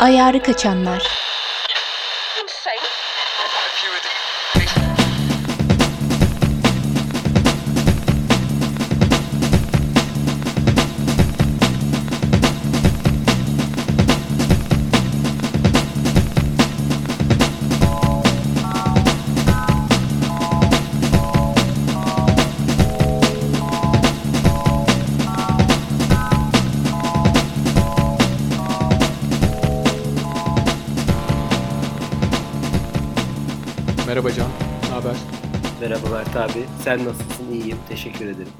Ayarı kaçanlar. Abi. Sen nasılsın? İyiyim. Teşekkür ederim.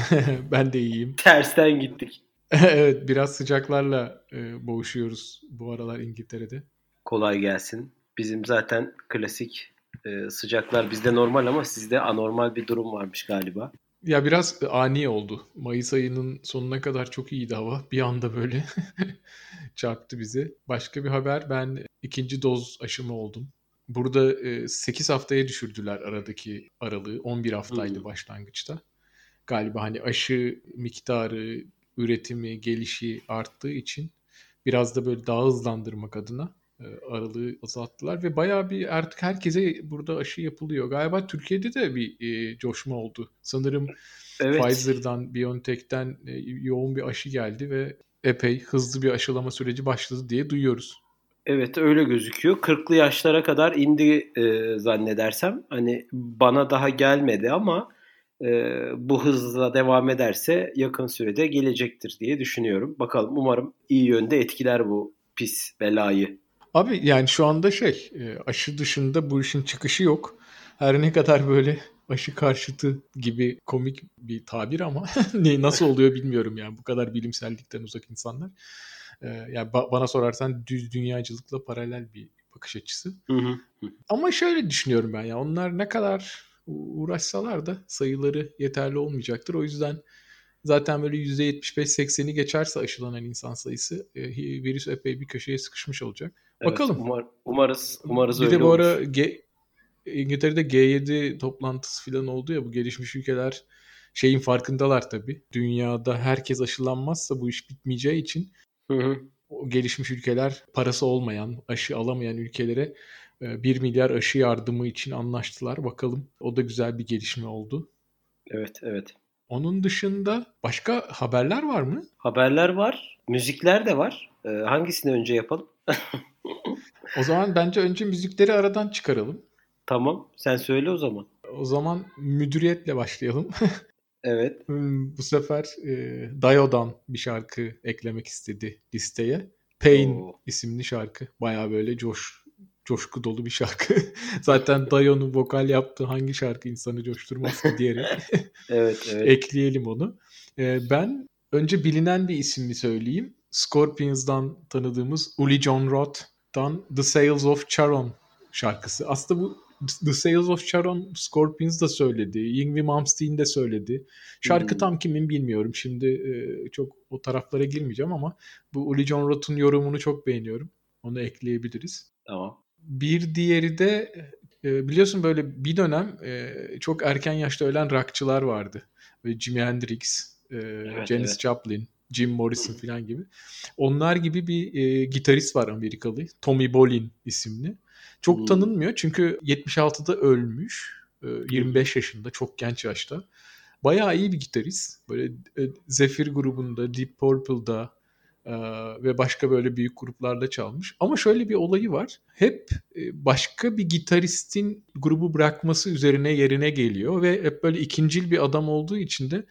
ben de iyiyim. Tersten gittik. evet, biraz sıcaklarla e, boğuşuyoruz bu aralar İngiltere'de. Kolay gelsin. Bizim zaten klasik e, sıcaklar bizde normal ama sizde anormal bir durum varmış galiba. Ya biraz ani oldu. Mayıs ayının sonuna kadar çok iyiydi hava. Bir anda böyle çarptı bizi. Başka bir haber ben ikinci doz aşımı oldum. Burada 8 haftaya düşürdüler aradaki aralığı. 11 haftaydı hmm. başlangıçta. Galiba hani aşı miktarı, üretimi, gelişi arttığı için biraz da böyle daha hızlandırmak adına aralığı azalttılar ve bayağı bir artık herkese burada aşı yapılıyor. Galiba Türkiye'de de bir e, coşma oldu. Sanırım evet. Pfizer'dan, BioNTech'ten e, yoğun bir aşı geldi ve epey hızlı bir aşılama süreci başladı diye duyuyoruz. Evet öyle gözüküyor. 40'lı yaşlara kadar indi e, zannedersem. Hani bana daha gelmedi ama e, bu hızla devam ederse yakın sürede gelecektir diye düşünüyorum. Bakalım umarım iyi yönde etkiler bu pis belayı. Abi yani şu anda şey e, aşı dışında bu işin çıkışı yok. Her ne kadar böyle aşı karşıtı gibi komik bir tabir ama nasıl oluyor bilmiyorum yani bu kadar bilimsellikten uzak insanlar. E, yani ba- bana sorarsan düz dünyacılıkla paralel bir bakış açısı. Hı hı. Ama şöyle düşünüyorum ben ya onlar ne kadar uğraşsalar da sayıları yeterli olmayacaktır. O yüzden zaten böyle %75-80'i geçerse aşılanan insan sayısı e, virüs epey bir köşeye sıkışmış olacak. Evet, Bakalım. Umar, umarız umarız bir öyle de bu ara G, İngiltere'de G7 toplantısı falan oldu ya bu gelişmiş ülkeler şeyin farkındalar tabii. Dünyada herkes aşılanmazsa bu iş bitmeyeceği için Hı hı. O gelişmiş ülkeler parası olmayan, aşı alamayan ülkelere 1 e, milyar aşı yardımı için anlaştılar. Bakalım o da güzel bir gelişme oldu. Evet, evet. Onun dışında başka haberler var mı? Haberler var. Müzikler de var. Ee, hangisini önce yapalım? o zaman bence önce müzikleri aradan çıkaralım. Tamam. Sen söyle o zaman. O zaman müdüriyetle başlayalım. Evet. Hmm, bu sefer e, Dio'dan bir şarkı eklemek istedi listeye. Pain Oo. isimli şarkı. Baya böyle coş coşku dolu bir şarkı. Zaten Dio'nun vokal yaptığı hangi şarkı insanı coşturmaz ki diyerek evet, evet. ekleyelim onu. E, ben önce bilinen bir ismi söyleyeyim. Scorpions'dan tanıdığımız Uli John Roth'tan The Sales of Charon şarkısı. Aslında bu The Sales of Charon Scorpions da söyledi. Yngwie Malmsteen de söyledi. Şarkı hmm. tam kimin bilmiyorum. Şimdi e, çok o taraflara girmeyeceğim ama bu Uli John Roth'un yorumunu çok beğeniyorum. Onu ekleyebiliriz. Tamam. Bir diğeri de e, biliyorsun böyle bir dönem e, çok erken yaşta ölen rockçılar vardı. Böyle Jimi Hendrix, e, evet, Janis evet. Joplin, Jim Morrison falan gibi. Onlar gibi bir e, gitarist var Amerikalı. Tommy Bolin isimli. Çok hmm. tanınmıyor çünkü 76'da ölmüş. 25 e, yaşında çok genç yaşta. Bayağı iyi bir gitarist. Böyle e, Zephyr grubunda, Deep Purple'da e, ve başka böyle büyük gruplarda çalmış. Ama şöyle bir olayı var. Hep başka bir gitaristin grubu bırakması üzerine yerine geliyor ve hep böyle ikincil bir adam olduğu için de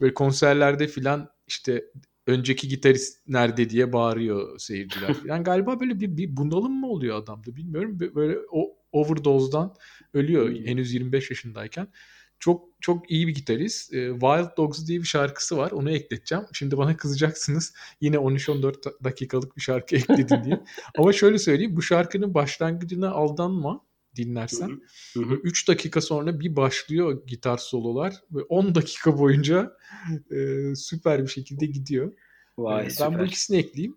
böyle konserlerde filan işte önceki gitarist nerede diye bağırıyor seyirciler. Yani galiba böyle bir, bir bunalım mı oluyor adamda bilmiyorum. Böyle o overdose'dan ölüyor hmm. henüz 25 yaşındayken. Çok çok iyi bir gitarist. E, Wild Dogs diye bir şarkısı var. Onu ekleteceğim. Şimdi bana kızacaksınız. Yine 13-14 dakikalık bir şarkı ekledin diye. Ama şöyle söyleyeyim. Bu şarkının başlangıcına aldanma dinlersen. Hı hı. 3 dakika sonra bir başlıyor gitar sololar ve 10 dakika boyunca e, süper bir şekilde gidiyor. Vay, e, süper. Ben bu ikisini ekleyeyim.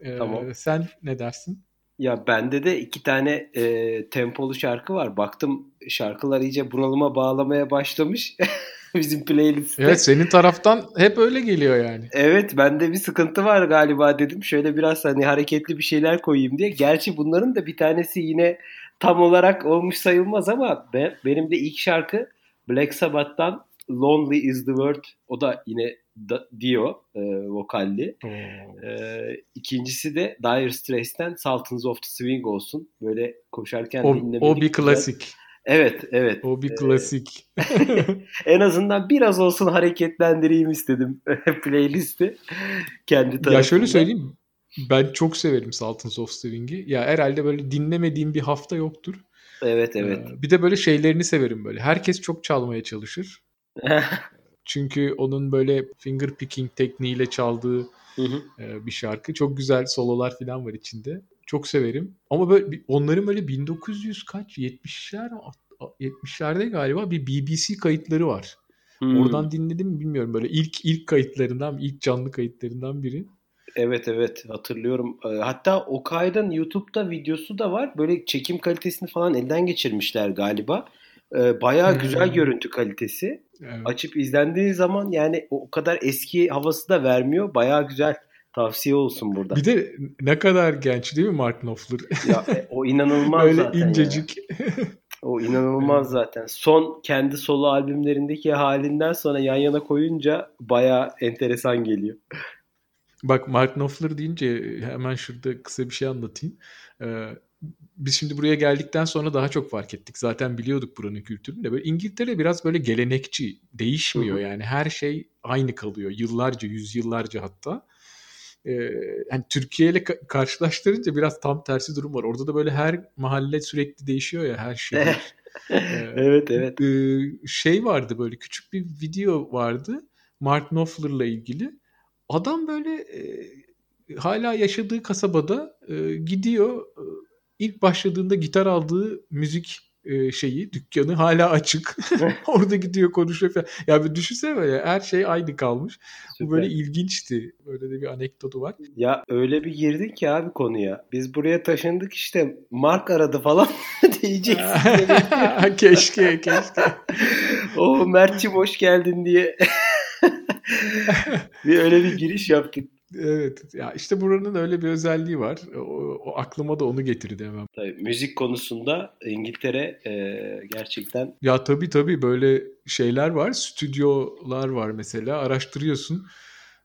E, tamam. Sen ne dersin? Ya bende de iki tane e, tempolu şarkı var. Baktım şarkılar iyice bunalıma bağlamaya başlamış. Bizim playlistte. Evet senin taraftan hep öyle geliyor yani. Evet bende bir sıkıntı var galiba dedim. Şöyle biraz hani hareketli bir şeyler koyayım diye. Gerçi bunların da bir tanesi yine tam olarak olmuş sayılmaz ama be, benim de ilk şarkı Black Sabbath'tan Lonely is the World. O da yine da, Dio e, vokalli. E, ikincisi de Dire Straits'ten Sultans of the Swing olsun. Böyle koşarken o, dinlemelik. O bir klasik. Evet, evet. O bir klasik. en azından biraz olsun hareketlendireyim istedim playlisti. Kendi tarafımda. Ya şöyle söyleyeyim. Ben çok severim Sultans of Swing'i. Ya herhalde böyle dinlemediğim bir hafta yoktur. Evet, evet. Bir de böyle şeylerini severim böyle. Herkes çok çalmaya çalışır. Çünkü onun böyle finger picking tekniğiyle çaldığı hı hı. bir şarkı. Çok güzel sololar falan var içinde. Çok severim. Ama böyle onların böyle 1900 kaç 70'ler 70'lerde galiba bir BBC kayıtları var. Hmm. Oradan dinledim mi bilmiyorum. Böyle ilk ilk kayıtlarından, ilk canlı kayıtlarından biri. Evet evet hatırlıyorum. Hatta o kaydın YouTube'da videosu da var. Böyle çekim kalitesini falan elden geçirmişler galiba. Bayağı hmm. güzel görüntü kalitesi. Evet. Açıp izlendiği zaman yani o kadar eski havası da vermiyor. Bayağı güzel. Tavsiye olsun burada. Bir de ne kadar genç değil mi Mark Knopfler? ya e, o inanılmaz Öyle zaten. incecik. Ya. O inanılmaz zaten. Son kendi solo albümlerindeki halinden sonra yan yana koyunca baya enteresan geliyor. Bak Mark Knopfler deyince hemen şurada kısa bir şey anlatayım. Ee, biz şimdi buraya geldikten sonra daha çok fark ettik. Zaten biliyorduk buranın kültürünü de. Böyle İngiltere biraz böyle gelenekçi. Değişmiyor yani. Her şey aynı kalıyor. Yıllarca, yüzyıllarca hatta. Ee, yani Türkiye ile karşılaştırınca biraz tam tersi durum var. Orada da böyle her mahalle sürekli değişiyor ya her şey. ee, evet evet. E, şey vardı böyle küçük bir video vardı. Mark Knopfler'la ilgili. Adam böyle e, hala yaşadığı kasabada e, gidiyor. E, ilk başladığında gitar aldığı müzik e, şeyi dükkanı hala açık. Orada gidiyor konuşuyor falan. Ya bir düşünsene böyle her şey aynı kalmış. Süper. Bu böyle ilginçti. Böyle de bir anekdotu var. Ya öyle bir girdik ki abi konuya. Biz buraya taşındık işte Mark aradı falan diyeceksin. keşke keşke. o Mert'cim hoş geldin diye. bir öyle bir giriş yaptık. Evet. Ya işte buranın öyle bir özelliği var. O, o aklıma da onu getirdi hemen. Tabii müzik konusunda İngiltere e, gerçekten Ya tabii tabii böyle şeyler var. Stüdyolar var mesela. Araştırıyorsun.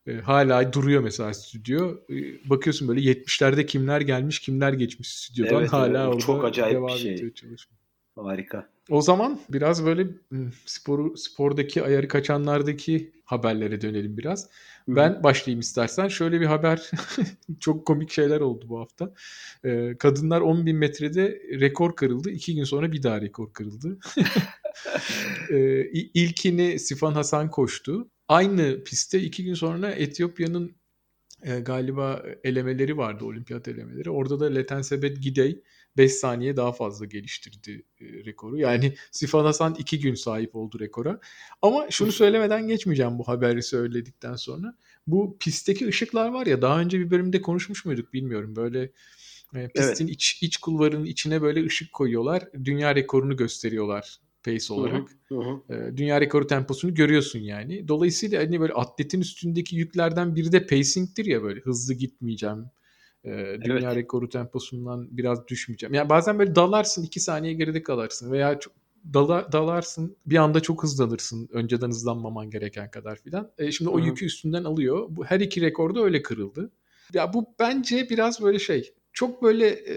E, hala duruyor mesela stüdyo. E, bakıyorsun böyle 70'lerde kimler gelmiş, kimler geçmiş stüdyodan. Evet, hala evet. orada çok acayip devam bir şey. ediyor çalışma. Harika. O zaman biraz böyle sporu, spordaki ayarı kaçanlardaki haberlere dönelim biraz. Ben başlayayım istersen. Şöyle bir haber, çok komik şeyler oldu bu hafta. Ee, kadınlar 10 bin metrede rekor kırıldı. İki gün sonra bir daha rekor kırıldı. ee, ilkini Sifan Hasan koştu. Aynı pistte iki gün sonra Etiyopya'nın e, galiba elemeleri vardı, olimpiyat elemeleri. Orada da Letensebet Gidey 5 saniye daha fazla geliştirdi e, rekoru. Yani Sifan Hasan 2 gün sahip oldu rekora. Ama şunu söylemeden geçmeyeceğim bu haberi söyledikten sonra. Bu pistteki ışıklar var ya daha önce bir bölümde konuşmuş muyduk bilmiyorum. Böyle e, pistin evet. iç, iç kulvarının içine böyle ışık koyuyorlar. Dünya rekorunu gösteriyorlar pace olarak. Hı hı. E, dünya rekoru temposunu görüyorsun yani. Dolayısıyla hani böyle atletin üstündeki yüklerden biri de pacing'tir ya böyle hızlı gitmeyeceğim ee, dünya evet. rekoru temposundan biraz düşmeyeceğim. Yani bazen böyle dalarsın iki saniye geride kalarsın veya çok dala, dalarsın bir anda çok hızlanırsın önceden hızlanmaman gereken kadar filan. E, şimdi Hı-hı. o yükü üstünden alıyor. Bu her iki rekor da öyle kırıldı. Ya bu bence biraz böyle şey çok böyle e,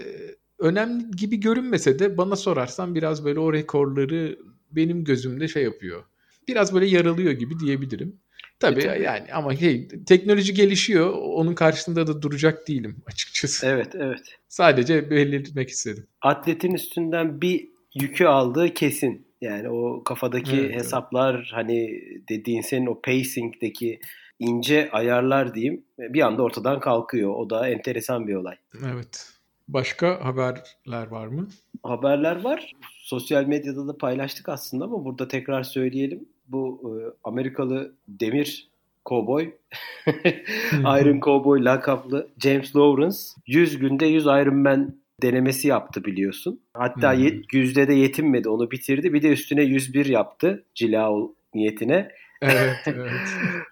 önemli gibi görünmese de bana sorarsan biraz böyle o rekorları benim gözümde şey yapıyor. Biraz böyle yaralıyor gibi diyebilirim. Tabii, e, yani ama hey, teknoloji gelişiyor. Onun karşısında da duracak değilim açıkçası. Evet, evet. Sadece belirtmek istedim. Atletin üstünden bir yükü aldığı kesin. Yani o kafadaki evet, hesaplar evet. hani dediğin senin o pacing'deki ince ayarlar diyeyim bir anda ortadan kalkıyor. O da enteresan bir olay. Evet. Başka haberler var mı? Haberler var. Sosyal medyada da paylaştık aslında ama burada tekrar söyleyelim bu e, Amerikalı demir kovboy Iron Cowboy lakaplı James Lawrence 100 günde 100 Iron Man denemesi yaptı biliyorsun. Hatta hmm. yüzde de yetinmedi onu bitirdi. Bir de üstüne 101 yaptı Cilao niyetine. Evet, evet.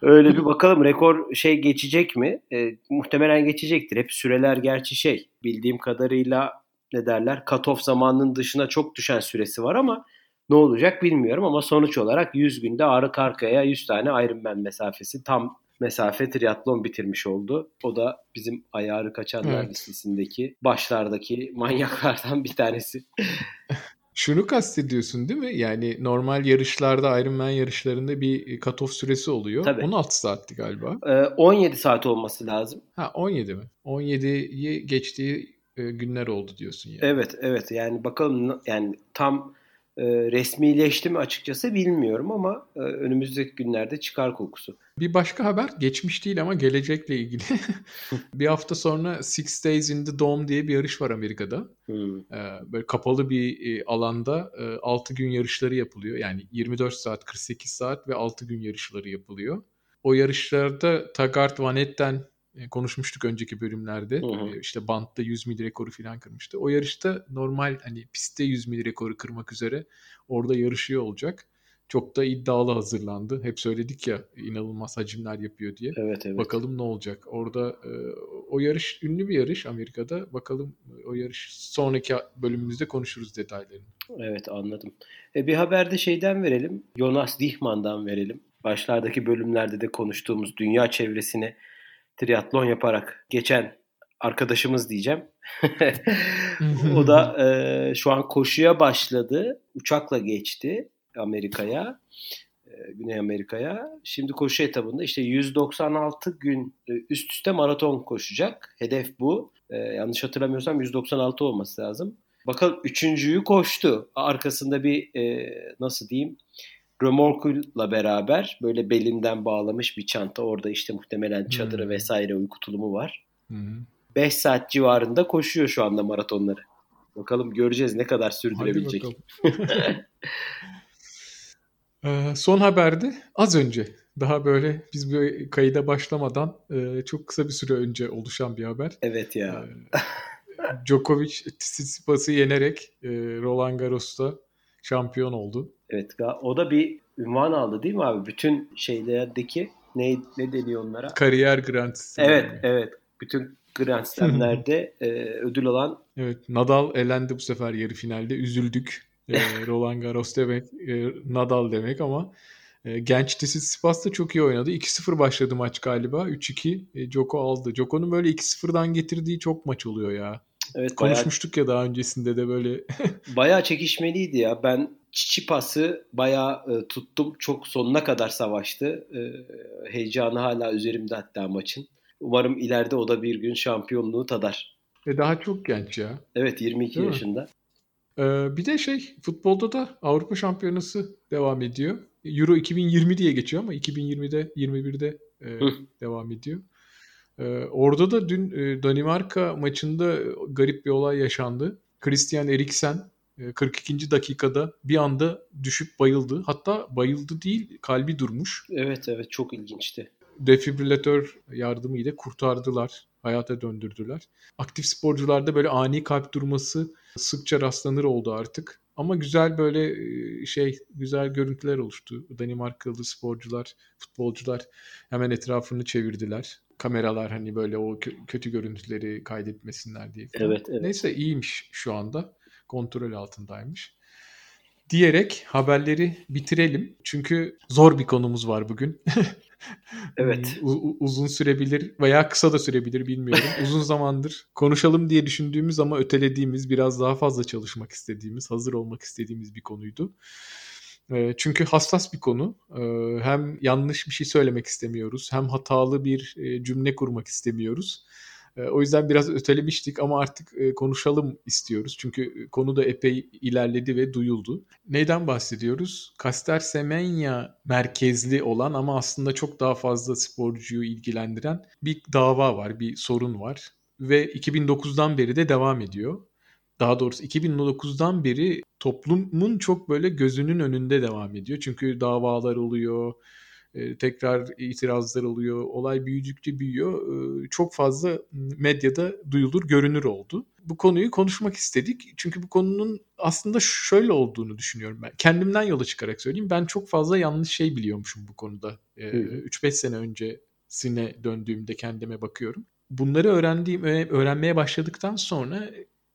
Öyle bir bakalım rekor şey geçecek mi? E, muhtemelen geçecektir. Hep süreler gerçi şey bildiğim kadarıyla ne derler cut-off zamanının dışına çok düşen süresi var ama ne olacak bilmiyorum ama sonuç olarak 100 günde arka arkaya 100 tane Ironman mesafesi tam mesafe triatlon bitirmiş oldu. O da bizim ayarı kaçanlar evet. listesindeki başlardaki manyaklardan bir tanesi. Şunu kastediyorsun değil mi? Yani normal yarışlarda Ironman yarışlarında bir cut-off süresi oluyor. Tabii. 16 saatti galiba. Ee, 17 saat olması lazım. Ha 17 mi? 17'yi geçtiği e, günler oldu diyorsun yani. Evet evet yani bakalım yani tam e, resmileşti mi açıkçası bilmiyorum ama e, önümüzdeki günlerde çıkar kokusu. Bir başka haber geçmiş değil ama gelecekle ilgili. bir hafta sonra Six Days in the Dome diye bir yarış var Amerika'da. Hmm. E, böyle kapalı bir e, alanda e, 6 gün yarışları yapılıyor. Yani 24 saat, 48 saat ve 6 gün yarışları yapılıyor. O yarışlarda Taggart Van Etten konuşmuştuk önceki bölümlerde. Hı hı. E, işte bantta 100 mil rekoru falan kırmıştı. O yarışta normal hani pistte 100 mil rekoru kırmak üzere orada yarışıyor olacak. Çok da iddialı hazırlandı. Hep söyledik ya inanılmaz hacimler yapıyor diye. Evet, evet. Bakalım ne olacak. Orada e, o yarış ünlü bir yarış Amerika'da. Bakalım o yarış sonraki bölümümüzde konuşuruz detaylarını. Evet anladım. E, bir haberde şeyden verelim. Jonas Dihman'dan verelim. Başlardaki bölümlerde de konuştuğumuz dünya çevresine triatlon yaparak geçen arkadaşımız diyeceğim. o da e, şu an koşuya başladı. Uçakla geçti Amerika'ya. E, Güney Amerika'ya. Şimdi koşu etabında işte 196 gün e, üst üste maraton koşacak. Hedef bu. E, yanlış hatırlamıyorsam 196 olması lazım. Bakalım üçüncüyü koştu. Arkasında bir e, nasıl diyeyim römorkuyla beraber böyle belinden bağlamış bir çanta. Orada işte muhtemelen çadırı hmm. vesaire uyku tulumu var. 5 hmm. saat civarında koşuyor şu anda maratonları. Bakalım göreceğiz ne kadar sürdürebilecek. ee, son haberde az önce daha böyle biz bir kayıda başlamadan e, çok kısa bir süre önce oluşan bir haber. Evet ya. Ee, Djokovic Tsitsipas'ı yenerek e, Roland Garros'ta şampiyon oldu. Evet o da bir ünvan aldı değil mi abi? Bütün şeylerdeki ne, ne deniyor onlara? Kariyer Grand Slam. Evet evet. Bütün Grand Slam'lerde e, ödül alan. Evet Nadal elendi bu sefer yarı finalde. Üzüldük. E, Roland Garros demek e, Nadal demek ama e, genç Tsitsipas da çok iyi oynadı. 2-0 başladı maç galiba. 3-2 e, Joko aldı. Joko'nun böyle 2-0'dan getirdiği çok maç oluyor ya. Evet, Konuşmuştuk bayağı, ya daha öncesinde de böyle. bayağı çekişmeliydi ya. Ben Çiçipas'ı bayağı e, tuttum. Çok sonuna kadar savaştı. E, heyecanı hala üzerimde hatta maçın. Umarım ileride o da bir gün şampiyonluğu tadar. E daha çok genç ya. Evet 22 Değil yaşında. Ee, bir de şey futbolda da Avrupa Şampiyonası devam ediyor. Euro 2020 diye geçiyor ama 2020'de 21'de e, devam ediyor. Ee, orada da dün e, Danimarka maçında garip bir olay yaşandı. Christian Eriksen 42. E, dakikada bir anda düşüp bayıldı. Hatta bayıldı değil, kalbi durmuş. Evet evet çok ilginçti. Defibrilatör yardımıyla kurtardılar, hayata döndürdüler. Aktif sporcularda böyle ani kalp durması sıkça rastlanır oldu artık. Ama güzel böyle e, şey güzel görüntüler oluştu. Danimarkalı sporcular, futbolcular hemen etrafını çevirdiler. Kameralar hani böyle o kötü görüntüleri kaydetmesinler diye. Evet, evet. Neyse iyiymiş şu anda kontrol altındaymış. Diyerek haberleri bitirelim. Çünkü zor bir konumuz var bugün. evet. U- uzun sürebilir veya kısa da sürebilir bilmiyorum. Uzun zamandır konuşalım diye düşündüğümüz ama ötelediğimiz, biraz daha fazla çalışmak istediğimiz, hazır olmak istediğimiz bir konuydu. Çünkü hassas bir konu. Hem yanlış bir şey söylemek istemiyoruz, hem hatalı bir cümle kurmak istemiyoruz. Ee, o yüzden biraz ötelemiştik ama artık e, konuşalım istiyoruz. Çünkü e, konu da epey ilerledi ve duyuldu. Neyden bahsediyoruz? Caster Semenya merkezli olan ama aslında çok daha fazla sporcuyu ilgilendiren bir dava var, bir sorun var. Ve 2009'dan beri de devam ediyor. Daha doğrusu 2009'dan beri toplumun çok böyle gözünün önünde devam ediyor. Çünkü davalar oluyor, e, tekrar itirazlar oluyor. Olay büyüdükçe büyüyor. E, çok fazla medyada duyulur, görünür oldu. Bu konuyu konuşmak istedik. Çünkü bu konunun aslında şöyle olduğunu düşünüyorum ben. Kendimden yola çıkarak söyleyeyim. Ben çok fazla yanlış şey biliyormuşum bu konuda. E, 3-5 sene öncesine döndüğümde kendime bakıyorum. Bunları öğrendiğim, öğrenmeye başladıktan sonra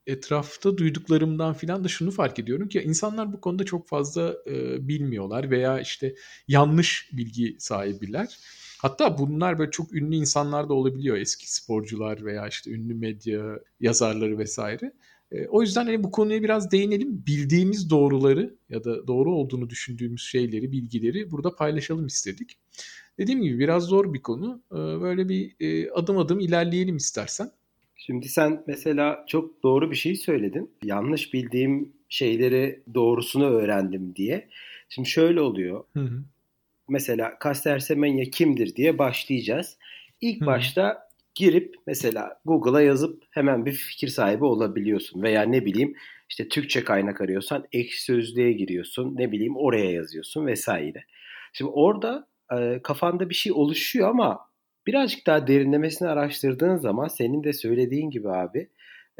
etrafta duyduklarımdan filan da şunu fark ediyorum ki insanlar bu konuda çok fazla e, bilmiyorlar veya işte yanlış bilgi sahibiler. Hatta bunlar böyle çok ünlü insanlar da olabiliyor eski sporcular veya işte ünlü medya yazarları vesaire. E, o yüzden hani bu konuya biraz değinelim. Bildiğimiz doğruları ya da doğru olduğunu düşündüğümüz şeyleri, bilgileri burada paylaşalım istedik. Dediğim gibi biraz zor bir konu. E, böyle bir e, adım adım ilerleyelim istersen. Şimdi sen mesela çok doğru bir şey söyledin. Yanlış bildiğim şeyleri doğrusunu öğrendim diye. Şimdi şöyle oluyor. Hı hı. Mesela Caster Semenya kimdir diye başlayacağız. İlk hı. başta girip mesela Google'a yazıp hemen bir fikir sahibi olabiliyorsun. Veya ne bileyim işte Türkçe kaynak arıyorsan ekşi sözlüğe giriyorsun. Ne bileyim oraya yazıyorsun vesaire. Şimdi orada e, kafanda bir şey oluşuyor ama birazcık daha derinlemesine araştırdığın zaman senin de söylediğin gibi abi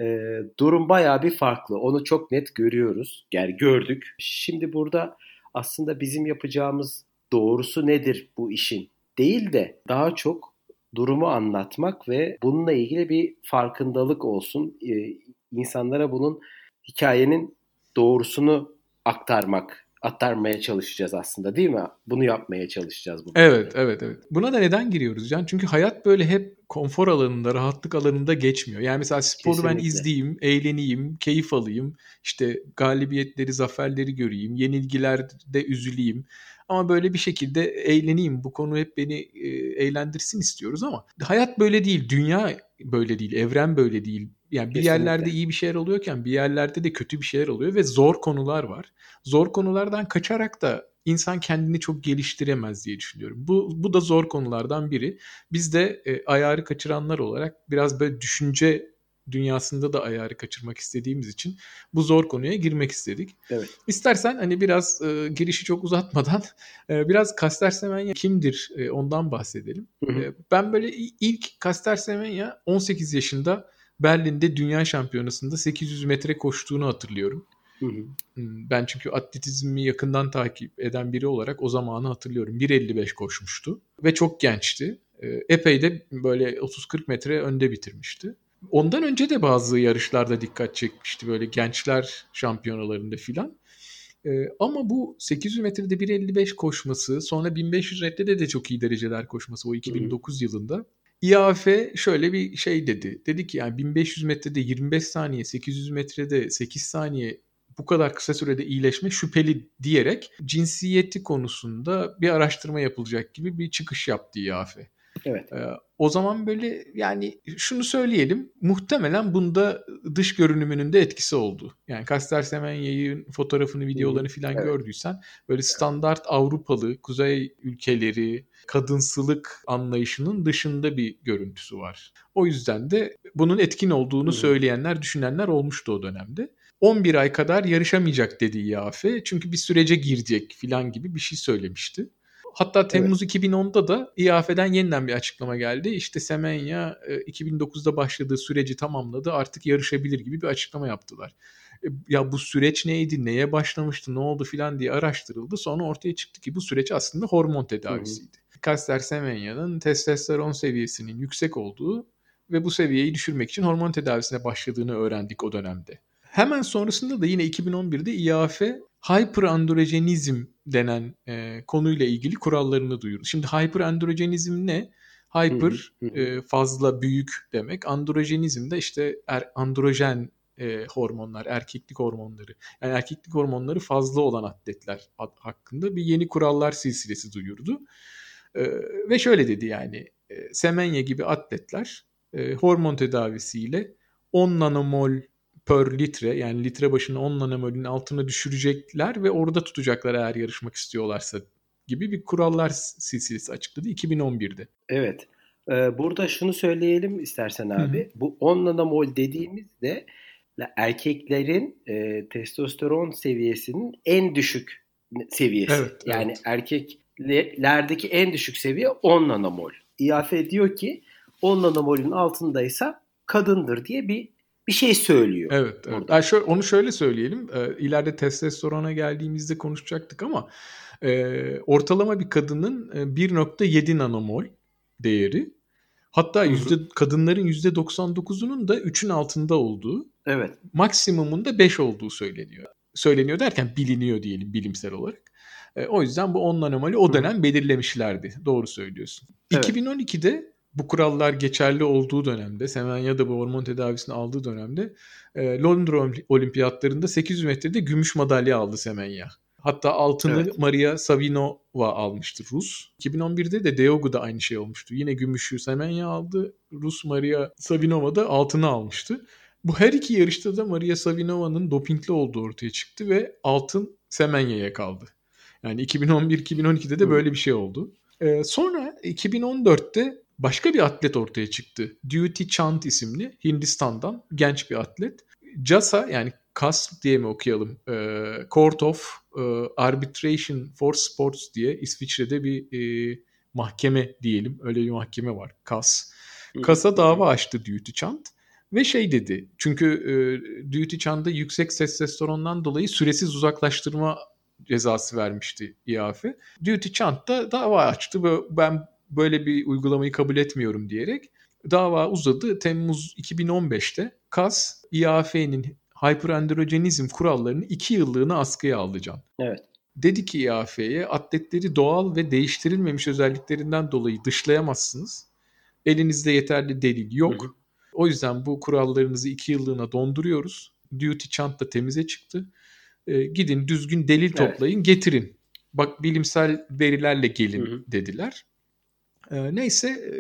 e, durum bayağı bir farklı. Onu çok net görüyoruz. Yani gördük. Şimdi burada aslında bizim yapacağımız doğrusu nedir bu işin değil de daha çok durumu anlatmak ve bununla ilgili bir farkındalık olsun. E, insanlara bunun hikayenin doğrusunu aktarmak aktarmaya çalışacağız aslında değil mi? Bunu yapmaya çalışacağız. Bu evet, evet, evet. Buna da neden giriyoruz Can? Çünkü hayat böyle hep konfor alanında, rahatlık alanında geçmiyor. Yani mesela sporu Kesinlikle. ben izleyeyim, eğleneyim, keyif alayım, işte galibiyetleri, zaferleri göreyim, yenilgilerde üzüleyim. Ama böyle bir şekilde eğleneyim, bu konu hep beni e, eğlendirsin istiyoruz ama hayat böyle değil, dünya böyle değil, evren böyle değil yani bir Kesinlikle. yerlerde iyi bir şeyler oluyorken bir yerlerde de kötü bir şeyler oluyor ve zor konular var. Zor konulardan kaçarak da insan kendini çok geliştiremez diye düşünüyorum. Bu, bu da zor konulardan biri. Biz de e, ayarı kaçıranlar olarak biraz böyle düşünce dünyasında da ayarı kaçırmak istediğimiz için bu zor konuya girmek istedik. Evet. İstersen hani biraz e, girişi çok uzatmadan e, biraz Caster Semenya kimdir e, ondan bahsedelim. Hı hı. E, ben böyle ilk Caster Semenya 18 yaşında Berlin'de dünya şampiyonasında 800 metre koştuğunu hatırlıyorum. Hı hı. Hmm, ben çünkü atletizmi yakından takip eden biri olarak o zamanı hatırlıyorum. 1.55 koşmuştu ve çok gençti. Ee, epey de böyle 30-40 metre önde bitirmişti. Ondan önce de bazı yarışlarda dikkat çekmişti böyle gençler şampiyonalarında filan. Ee, ama bu 800 metrede 1.55 koşması sonra 1500 metrede de çok iyi dereceler koşması o 2009 hı hı. yılında IAF şöyle bir şey dedi. Dedi ki yani 1500 metrede 25 saniye, 800 metrede 8 saniye bu kadar kısa sürede iyileşme şüpheli diyerek cinsiyeti konusunda bir araştırma yapılacak gibi bir çıkış yaptı IAF. Evet. Ee, o zaman böyle yani şunu söyleyelim muhtemelen bunda dış görünümünün de etkisi oldu. Yani Caster Semenya'nın fotoğrafını, videolarını falan evet. gördüysen böyle standart Avrupalı, kuzey ülkeleri, kadınsılık anlayışının dışında bir görüntüsü var. O yüzden de bunun etkin olduğunu söyleyenler, düşünenler olmuştu o dönemde. 11 ay kadar yarışamayacak dedi IAF çünkü bir sürece girecek filan gibi bir şey söylemişti. Hatta Temmuz evet. 2010'da da IAF'den yeniden bir açıklama geldi. İşte Semenya 2009'da e, başladığı süreci tamamladı artık yarışabilir gibi bir açıklama yaptılar. E, ya bu süreç neydi, neye başlamıştı, ne oldu filan diye araştırıldı. Sonra ortaya çıktı ki bu süreç aslında hormon tedavisiydi. Caster Semenya'nın testosteron seviyesinin yüksek olduğu ve bu seviyeyi düşürmek için hormon tedavisine başladığını öğrendik o dönemde. Hemen sonrasında da yine 2011'de IAF hyperandrojenizm denen e, konuyla ilgili kurallarını duyurdu. Şimdi hyperandrojenizm ne? Hyper e, fazla büyük demek. Androjenizm de işte er, androjen e, hormonlar, erkeklik hormonları. Yani erkeklik hormonları fazla olan atletler hakkında bir yeni kurallar silsilesi duyurdu. E, ve şöyle dedi yani e, Semenya gibi atletler e, hormon tedavisiyle 10 nanomol per litre yani litre başına 10 nanomolün altına düşürecekler ve orada tutacaklar eğer yarışmak istiyorlarsa gibi bir kurallar silsilesi açıkladı 2011'de. Evet. Ee, burada şunu söyleyelim istersen abi. Hı-hı. Bu 10 nanomol dediğimizde erkeklerin e, testosteron seviyesinin en düşük seviyesi. Evet, yani evet. erkek steroidlerdeki en düşük seviye 10 nanomol. IAF diyor ki 10 nanomolün altındaysa kadındır diye bir bir şey söylüyor. Evet. evet. Yani şöyle, onu şöyle söyleyelim. E, ileride testosterona geldiğimizde konuşacaktık ama e, ortalama bir kadının e, 1.7 nanomol değeri. Hatta yüzde kadınların %99'unun da 3'ün altında olduğu. Evet. Maksimumun da 5 olduğu söyleniyor. Söyleniyor derken biliniyor diyelim bilimsel olarak. E, o yüzden bu 10 nanomoli o dönem belirlemişlerdi. Doğru söylüyorsun. Evet. 2012'de bu kurallar geçerli olduğu dönemde, Semenya da bu hormon tedavisini aldığı dönemde e, Londra olimpiyatlarında 800 metrede gümüş madalya aldı Semenya. Hatta altını evet. Maria Savinova almıştı Rus. 2011'de de Deogu da aynı şey olmuştu. Yine gümüşü Semenya aldı. Rus Maria Savinova da altını almıştı. Bu her iki yarışta da Maria Savinova'nın dopingli olduğu ortaya çıktı ve altın Semenya'ya kaldı. Yani 2011-2012'de de böyle bir şey oldu. Ee, sonra 2014'te başka bir atlet ortaya çıktı. Duty Chand isimli Hindistan'dan genç bir atlet. JASA yani CAS diye mi okuyalım? E, Court of e, Arbitration for Sports diye İsviçre'de bir e, mahkeme diyelim. Öyle bir mahkeme var. CAS. CAS'a dava açtı Duty Chand. Ve şey dedi. Çünkü e, Duty Chand'a yüksek testosterondan dolayı süresiz uzaklaştırma cezası vermişti IAF. Duty Chand da dava açtı ve ben böyle bir uygulamayı kabul etmiyorum diyerek dava uzadı. Temmuz 2015'te CAS IAF'nin hyperandrogenizm kurallarını 2 yıllığına askıya aldı Can. Evet. Dedi ki IAF'ye atletleri doğal ve değiştirilmemiş özelliklerinden dolayı dışlayamazsınız. Elinizde yeterli delil yok. Hı hı. O yüzden bu kurallarınızı 2 yıllığına donduruyoruz. Duty chant da temize çıktı. E, gidin düzgün delil evet. toplayın getirin. Bak bilimsel verilerle gelin hı hı. dediler. E, neyse e,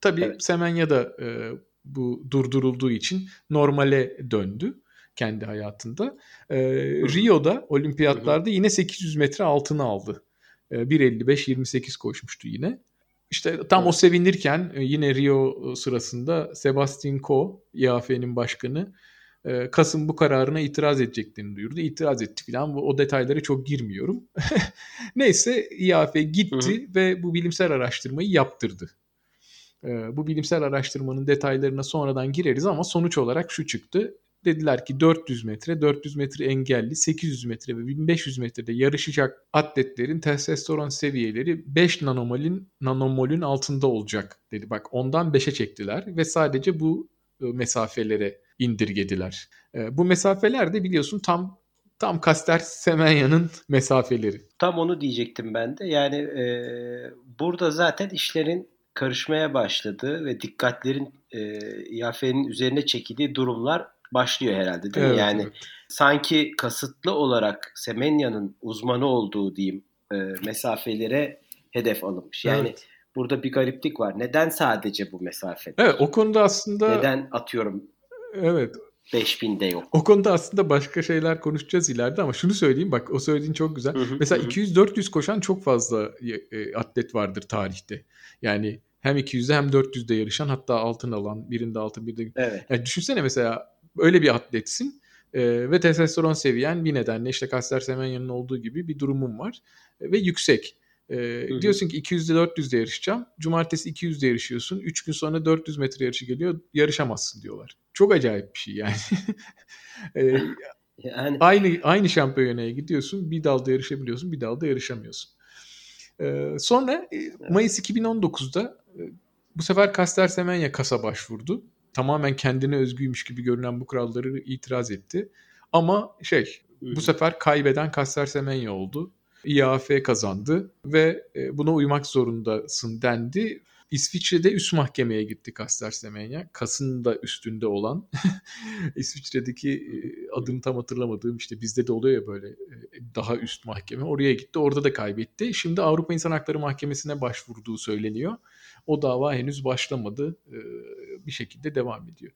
tabii evet. Semenya da e, bu durdurulduğu için normale döndü kendi hayatında. E, Rio'da olimpiyatlarda yine 800 metre altına aldı. E, 1.55-28 koşmuştu yine. İşte tam evet. o sevinirken e, yine Rio sırasında Sebastian Coe, IAF'nin başkanı, e, Kasım bu kararına itiraz edeceklerini duyurdu. İtiraz etti falan. O detaylara çok girmiyorum. Neyse IAF gitti hı hı. ve bu bilimsel araştırmayı yaptırdı. E, bu bilimsel araştırmanın detaylarına sonradan gireriz ama sonuç olarak şu çıktı. Dediler ki 400 metre, 400 metre engelli, 800 metre ve 1500 metrede yarışacak atletlerin testosteron seviyeleri 5 nanomolün nanomolün altında olacak dedi. Bak ondan 5'e çektiler ve sadece bu e, mesafelere indirgediler. E, bu mesafeler de biliyorsun tam tam Kaster Semenya'nın mesafeleri. Tam onu diyecektim ben de. Yani e, burada zaten işlerin karışmaya başladı ve dikkatlerin e, IAF'nin üzerine çekildiği durumlar başlıyor herhalde değil evet, mi? Yani evet. sanki kasıtlı olarak Semenya'nın uzmanı olduğu diyeyim e, mesafelere hedef alınmış. Yani evet. burada bir gariplik var. Neden sadece bu mesafe? Evet o konuda aslında... Neden atıyorum Evet 5000'de yok. O konuda aslında başka şeyler konuşacağız ileride ama şunu söyleyeyim bak o söylediğin çok güzel. Hı hı, Mesela hı. 200-400 koşan çok fazla e, atlet vardır tarihte. Yani hem 200'de hem 400'de yarışan hatta altın alan birinde altın birinde. Evet. Yani düşünsene mesela öyle bir atletsin e, ve testosteron seviyen bir nedenle işte Kasper Semenya'nın olduğu gibi bir durumum var e, ve yüksek. E, diyorsun ki 200'de 400'de yarışacağım. Cumartesi 200'de yarışıyorsun. 3 gün sonra 400 metre yarışı geliyor. Yarışamazsın diyorlar. Çok acayip bir şey yani. e, yani aynı aynı şampiyonaya gidiyorsun. Bir dalda yarışabiliyorsun, bir dalda yarışamıyorsun. E, sonra e, Mayıs 2019'da e, bu sefer Kaster Semenya kasa başvurdu tamamen kendine özgüymüş gibi görünen bu kuralları itiraz etti. Ama şey bu sefer kaybeden Kasser Semenya oldu. IAF kazandı ve e, buna uymak zorundasın dendi. İsviçre'de üst mahkemeye gitti Kasper Semenya. Kas'ın da üstünde olan. İsviçre'deki e, adını tam hatırlamadığım işte bizde de oluyor ya böyle e, daha üst mahkeme. Oraya gitti. Orada da kaybetti. Şimdi Avrupa İnsan Hakları Mahkemesi'ne başvurduğu söyleniyor. O dava henüz başlamadı. Bir şekilde devam ediyor.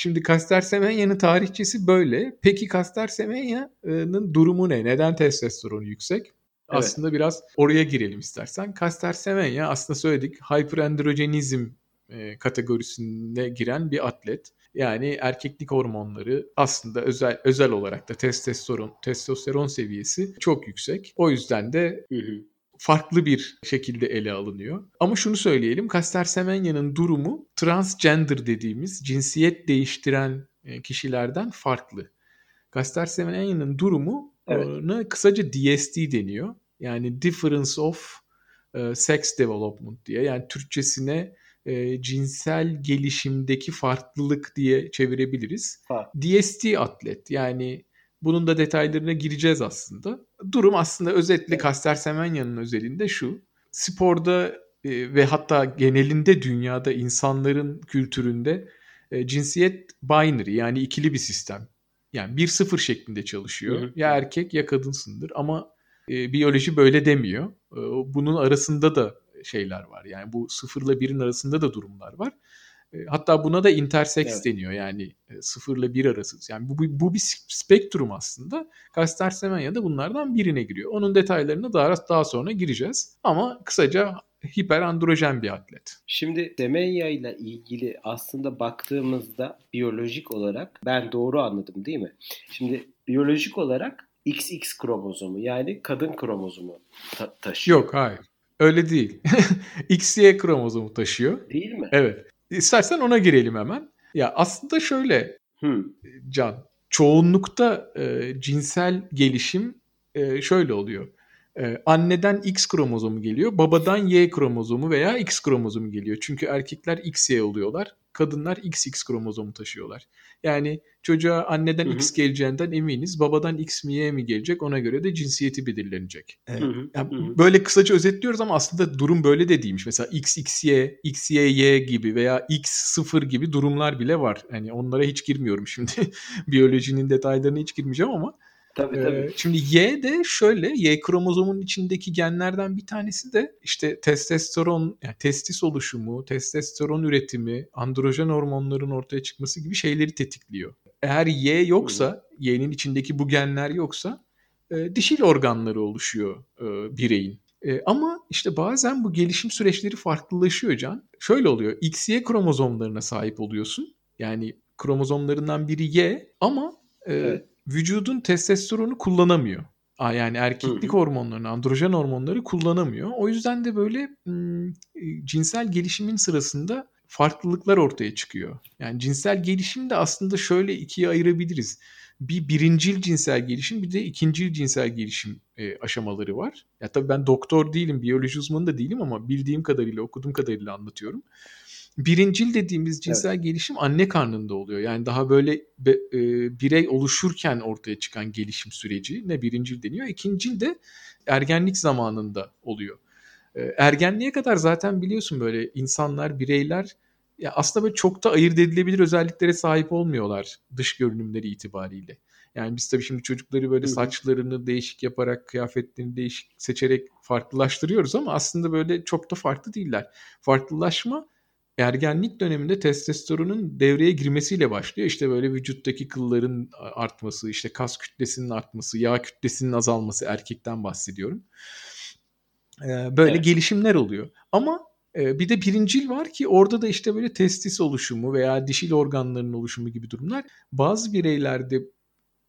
Şimdi Kaster Semenya'nın tarihçesi böyle. Peki Kaster Semenya'nın durumu ne? Neden testosteronu yüksek? Evet. Aslında biraz oraya girelim istersen. Kaster Semenya aslında söyledik hyperandrogenizm e, kategorisine giren bir atlet. Yani erkeklik hormonları aslında özel özel olarak da testosteron testosteron seviyesi çok yüksek. O yüzden de farklı bir şekilde ele alınıyor. Ama şunu söyleyelim, Caster Semenya'nın durumu transgender dediğimiz cinsiyet değiştiren e, kişilerden farklı. Caster Semenya'nın durumu evet. kısaca DSD deniyor. Yani Difference of e, Sex Development diye. Yani Türkçesine e, cinsel gelişimdeki farklılık diye çevirebiliriz. Ha. DST atlet yani bunun da detaylarına gireceğiz aslında. Durum aslında özetle evet. Caster Semenya'nın özelinde şu. Sporda e, ve hatta genelinde dünyada insanların kültüründe e, cinsiyet binary yani ikili bir sistem. Yani bir sıfır şeklinde çalışıyor. Hı hı. Ya erkek ya kadınsındır ama e, biyoloji böyle demiyor. E, bunun arasında da şeyler var. Yani bu sıfırla birin arasında da durumlar var. Hatta buna da intersex evet. deniyor yani sıfırla bir arası. Yani bu, bu, bu bir spektrum aslında. Caster Semenya da bunlardan birine giriyor. Onun detaylarına daha, daha sonra gireceğiz. Ama kısaca hiper androjen bir atlet. Şimdi Semenya ile ilgili aslında baktığımızda biyolojik olarak ben doğru anladım değil mi? Şimdi biyolojik olarak XX kromozomu yani kadın kromozomu ta- taşıyor. Yok hayır. Öyle değil. XY kromozomu taşıyor. Değil mi? Evet. İstersen ona girelim hemen. Ya aslında şöyle hmm. Can, çoğunlukta e, cinsel gelişim e, şöyle oluyor. E, anneden X kromozomu geliyor, babadan Y kromozomu veya X kromozomu geliyor. Çünkü erkekler XY oluyorlar kadınlar XX kromozomu taşıyorlar. Yani çocuğa anneden hı hı. X geleceğinden eminiz. Babadan X mi Y mi gelecek ona göre de cinsiyeti belirlenecek. Evet. Yani. Böyle kısaca özetliyoruz ama aslında durum böyle de değilmiş. Mesela X, XY, XY, Y gibi veya X, 0 gibi durumlar bile var. Yani onlara hiç girmiyorum şimdi. Biyolojinin detaylarına hiç girmeyeceğim ama Tabii tabii. Ee, şimdi Y de şöyle Y kromozomun içindeki genlerden bir tanesi de işte testosteron, yani testis oluşumu, testosteron üretimi, androjen hormonların ortaya çıkması gibi şeyleri tetikliyor. Eğer Y yoksa, Y'nin içindeki bu genler yoksa e, dişil organları oluşuyor e, bireyin. E, ama işte bazen bu gelişim süreçleri farklılaşıyor Can. Şöyle oluyor. XY kromozomlarına sahip oluyorsun. Yani kromozomlarından biri Y ama e, evet vücudun testosteronu kullanamıyor. Yani erkeklik Hı-hı. hormonlarını, androjen hormonları kullanamıyor. O yüzden de böyle ım, cinsel gelişimin sırasında farklılıklar ortaya çıkıyor. Yani cinsel gelişim de aslında şöyle ikiye ayırabiliriz. Bir birincil cinsel gelişim bir de ikincil cinsel gelişim e, aşamaları var. Ya tabii ben doktor değilim, biyoloji uzmanı da değilim ama bildiğim kadarıyla, okuduğum kadarıyla anlatıyorum birincil dediğimiz cinsel evet. gelişim anne karnında oluyor. Yani daha böyle be, e, birey oluşurken ortaya çıkan gelişim süreci ne birincil deniyor. İkincil de ergenlik zamanında oluyor. E, ergenliğe kadar zaten biliyorsun böyle insanlar, bireyler ya aslında böyle çok da ayırt edilebilir özelliklere sahip olmuyorlar dış görünümleri itibariyle. Yani biz tabii şimdi çocukları böyle saçlarını değişik yaparak, kıyafetlerini değişik seçerek farklılaştırıyoruz ama aslında böyle çok da farklı değiller. Farklılaşma ergenlik döneminde testosteronun devreye girmesiyle başlıyor. İşte böyle vücuttaki kılların artması, işte kas kütlesinin artması, yağ kütlesinin azalması erkekten bahsediyorum. Ee, böyle evet. gelişimler oluyor. Ama e, bir de birincil var ki orada da işte böyle testis oluşumu veya dişil organların oluşumu gibi durumlar bazı bireylerde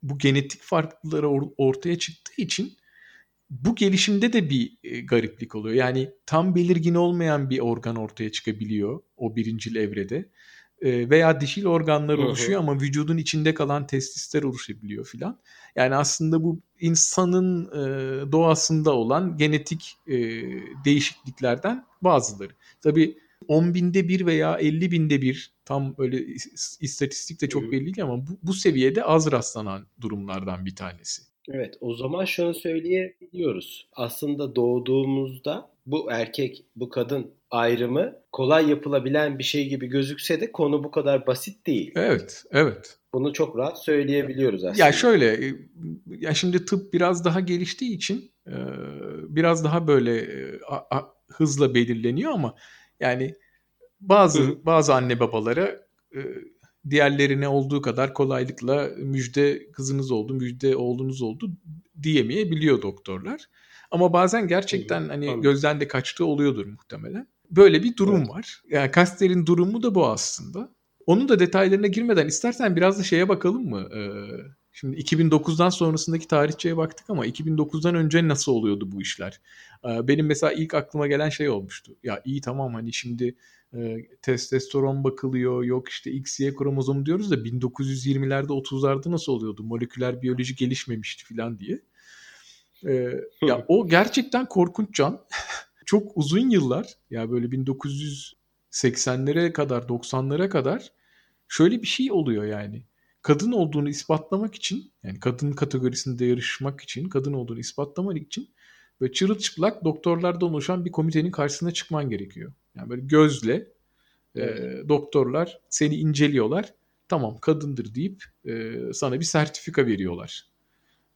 bu genetik farklılıkları ortaya çıktığı için bu gelişimde de bir e, gariplik oluyor. Yani tam belirgin olmayan bir organ ortaya çıkabiliyor o birincil evrede. E, veya dişil organlar oluşuyor ama vücudun içinde kalan testisler oluşabiliyor filan. Yani aslında bu insanın e, doğasında olan genetik e, değişikliklerden bazıları. Tabii 10 binde bir veya 50 binde bir tam öyle istatistik de çok belli değil ama bu, bu seviyede az rastlanan durumlardan bir tanesi. Evet, o zaman şunu söyleyebiliyoruz. Aslında doğduğumuzda bu erkek, bu kadın ayrımı kolay yapılabilen bir şey gibi gözükse de konu bu kadar basit değil. Evet, evet. Bunu çok rahat söyleyebiliyoruz aslında. Ya şöyle, e, ya şimdi tıp biraz daha geliştiği için e, biraz daha böyle e, hızla belirleniyor ama yani bazı Hı. bazı anne babalara diğerlerine olduğu kadar kolaylıkla müjde kızınız oldu, müjde oğlunuz oldu diyemeyebiliyor doktorlar. Ama bazen gerçekten hani Anladım. gözden de kaçtığı oluyordur muhtemelen. Böyle bir durum evet. var. Yani Kaster'in durumu da bu aslında. Onun da detaylarına girmeden istersen biraz da şeye bakalım mı? Ee, Şimdi 2009'dan sonrasındaki tarihçeye baktık ama 2009'dan önce nasıl oluyordu bu işler? Ee, benim mesela ilk aklıma gelen şey olmuştu. Ya iyi tamam hani şimdi e, testosteron bakılıyor, yok işte XY kromozomu diyoruz da 1920'lerde 30'larda nasıl oluyordu? Moleküler biyoloji gelişmemişti falan diye. Ee, ya o gerçekten korkunç can. Çok uzun yıllar ya böyle 1980'lere kadar 90'lara kadar şöyle bir şey oluyor yani kadın olduğunu ispatlamak için yani kadın kategorisinde yarışmak için kadın olduğunu ispatlamak için böyle çırılçıplak doktorlardan oluşan bir komitenin karşısına çıkman gerekiyor. Yani böyle gözle e, evet. e, doktorlar seni inceliyorlar. Tamam kadındır deyip e, sana bir sertifika veriyorlar.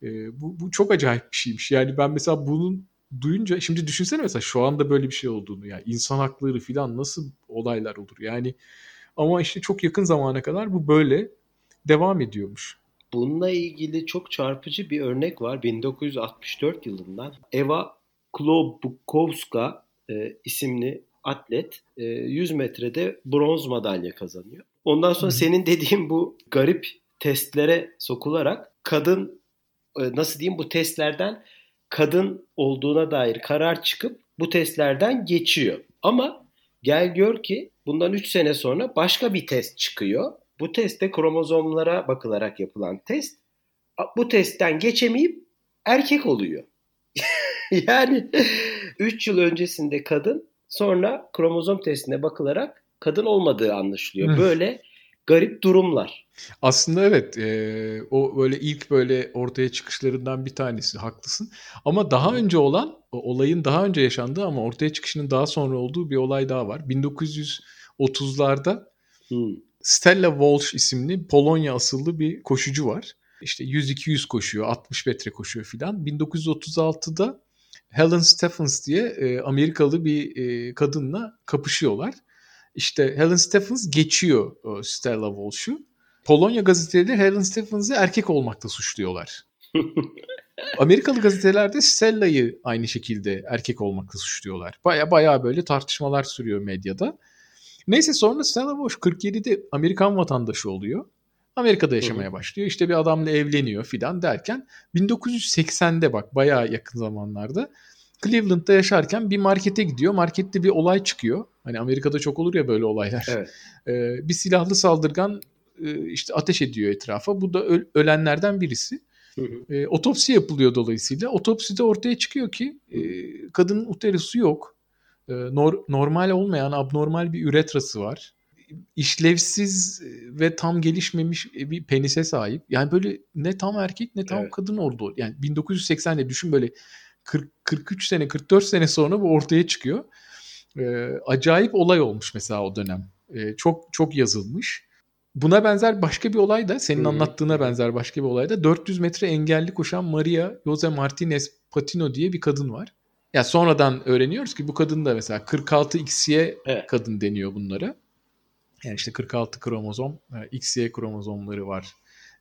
E, bu, bu çok acayip bir şeymiş. Yani ben mesela bunun duyunca şimdi düşünsene mesela şu anda böyle bir şey olduğunu yani insan hakları falan nasıl olaylar olur yani ama işte çok yakın zamana kadar bu böyle devam ediyormuş. Bununla ilgili çok çarpıcı bir örnek var 1964 yılından. Eva Klobukowska e, isimli atlet e, 100 metrede bronz madalya kazanıyor. Ondan sonra senin dediğin bu garip testlere sokularak kadın e, nasıl diyeyim bu testlerden kadın olduğuna dair karar çıkıp bu testlerden geçiyor. Ama gel gör ki bundan 3 sene sonra başka bir test çıkıyor bu testte kromozomlara bakılarak yapılan test bu testten geçemeyip erkek oluyor. yani 3 yıl öncesinde kadın sonra kromozom testine bakılarak kadın olmadığı anlaşılıyor. Böyle garip durumlar. Aslında evet e, o böyle ilk böyle ortaya çıkışlarından bir tanesi haklısın. Ama daha önce olan olayın daha önce yaşandığı ama ortaya çıkışının daha sonra olduğu bir olay daha var. 1930'larda hmm. Stella Walsh isimli Polonya asıllı bir koşucu var. İşte 100-200 koşuyor, 60 metre koşuyor filan. 1936'da Helen Stephens diye e, Amerikalı bir e, kadınla kapışıyorlar. İşte Helen Stephens geçiyor e, Stella Walsh'u. Polonya gazeteleri Helen Stephens'ı erkek olmakta suçluyorlar. Amerikalı gazetelerde Stella'yı aynı şekilde erkek olmakta suçluyorlar. Baya baya böyle tartışmalar sürüyor medyada. Neyse sonra Stella Bosch 47'de Amerikan vatandaşı oluyor. Amerika'da yaşamaya Hı-hı. başlıyor. İşte bir adamla evleniyor filan derken 1980'de bak bayağı yakın zamanlarda Cleveland'da yaşarken bir markete gidiyor. Markette bir olay çıkıyor. Hani Amerika'da çok olur ya böyle olaylar. Evet. Ee, bir silahlı saldırgan e, işte ateş ediyor etrafa. Bu da ölenlerden birisi. E, otopsi yapılıyor dolayısıyla. Otopside ortaya çıkıyor ki e, kadının uterusu yok. Ee, nor, normal olmayan abnormal bir üretrası var. İşlevsiz ve tam gelişmemiş bir penise sahip. Yani böyle ne tam erkek ne tam evet. kadın oldu. Yani 1980'de düşün böyle 40, 43 sene 44 sene sonra bu ortaya çıkıyor. Ee, acayip olay olmuş mesela o dönem. Ee, çok çok yazılmış. Buna benzer başka bir olay da senin hmm. anlattığına benzer başka bir olay da 400 metre engelli koşan Maria Jose Martinez Patino diye bir kadın var. Ya sonradan öğreniyoruz ki bu kadın da mesela 46 XY evet. kadın deniyor bunlara. Yani işte 46 kromozom, e, XY kromozomları var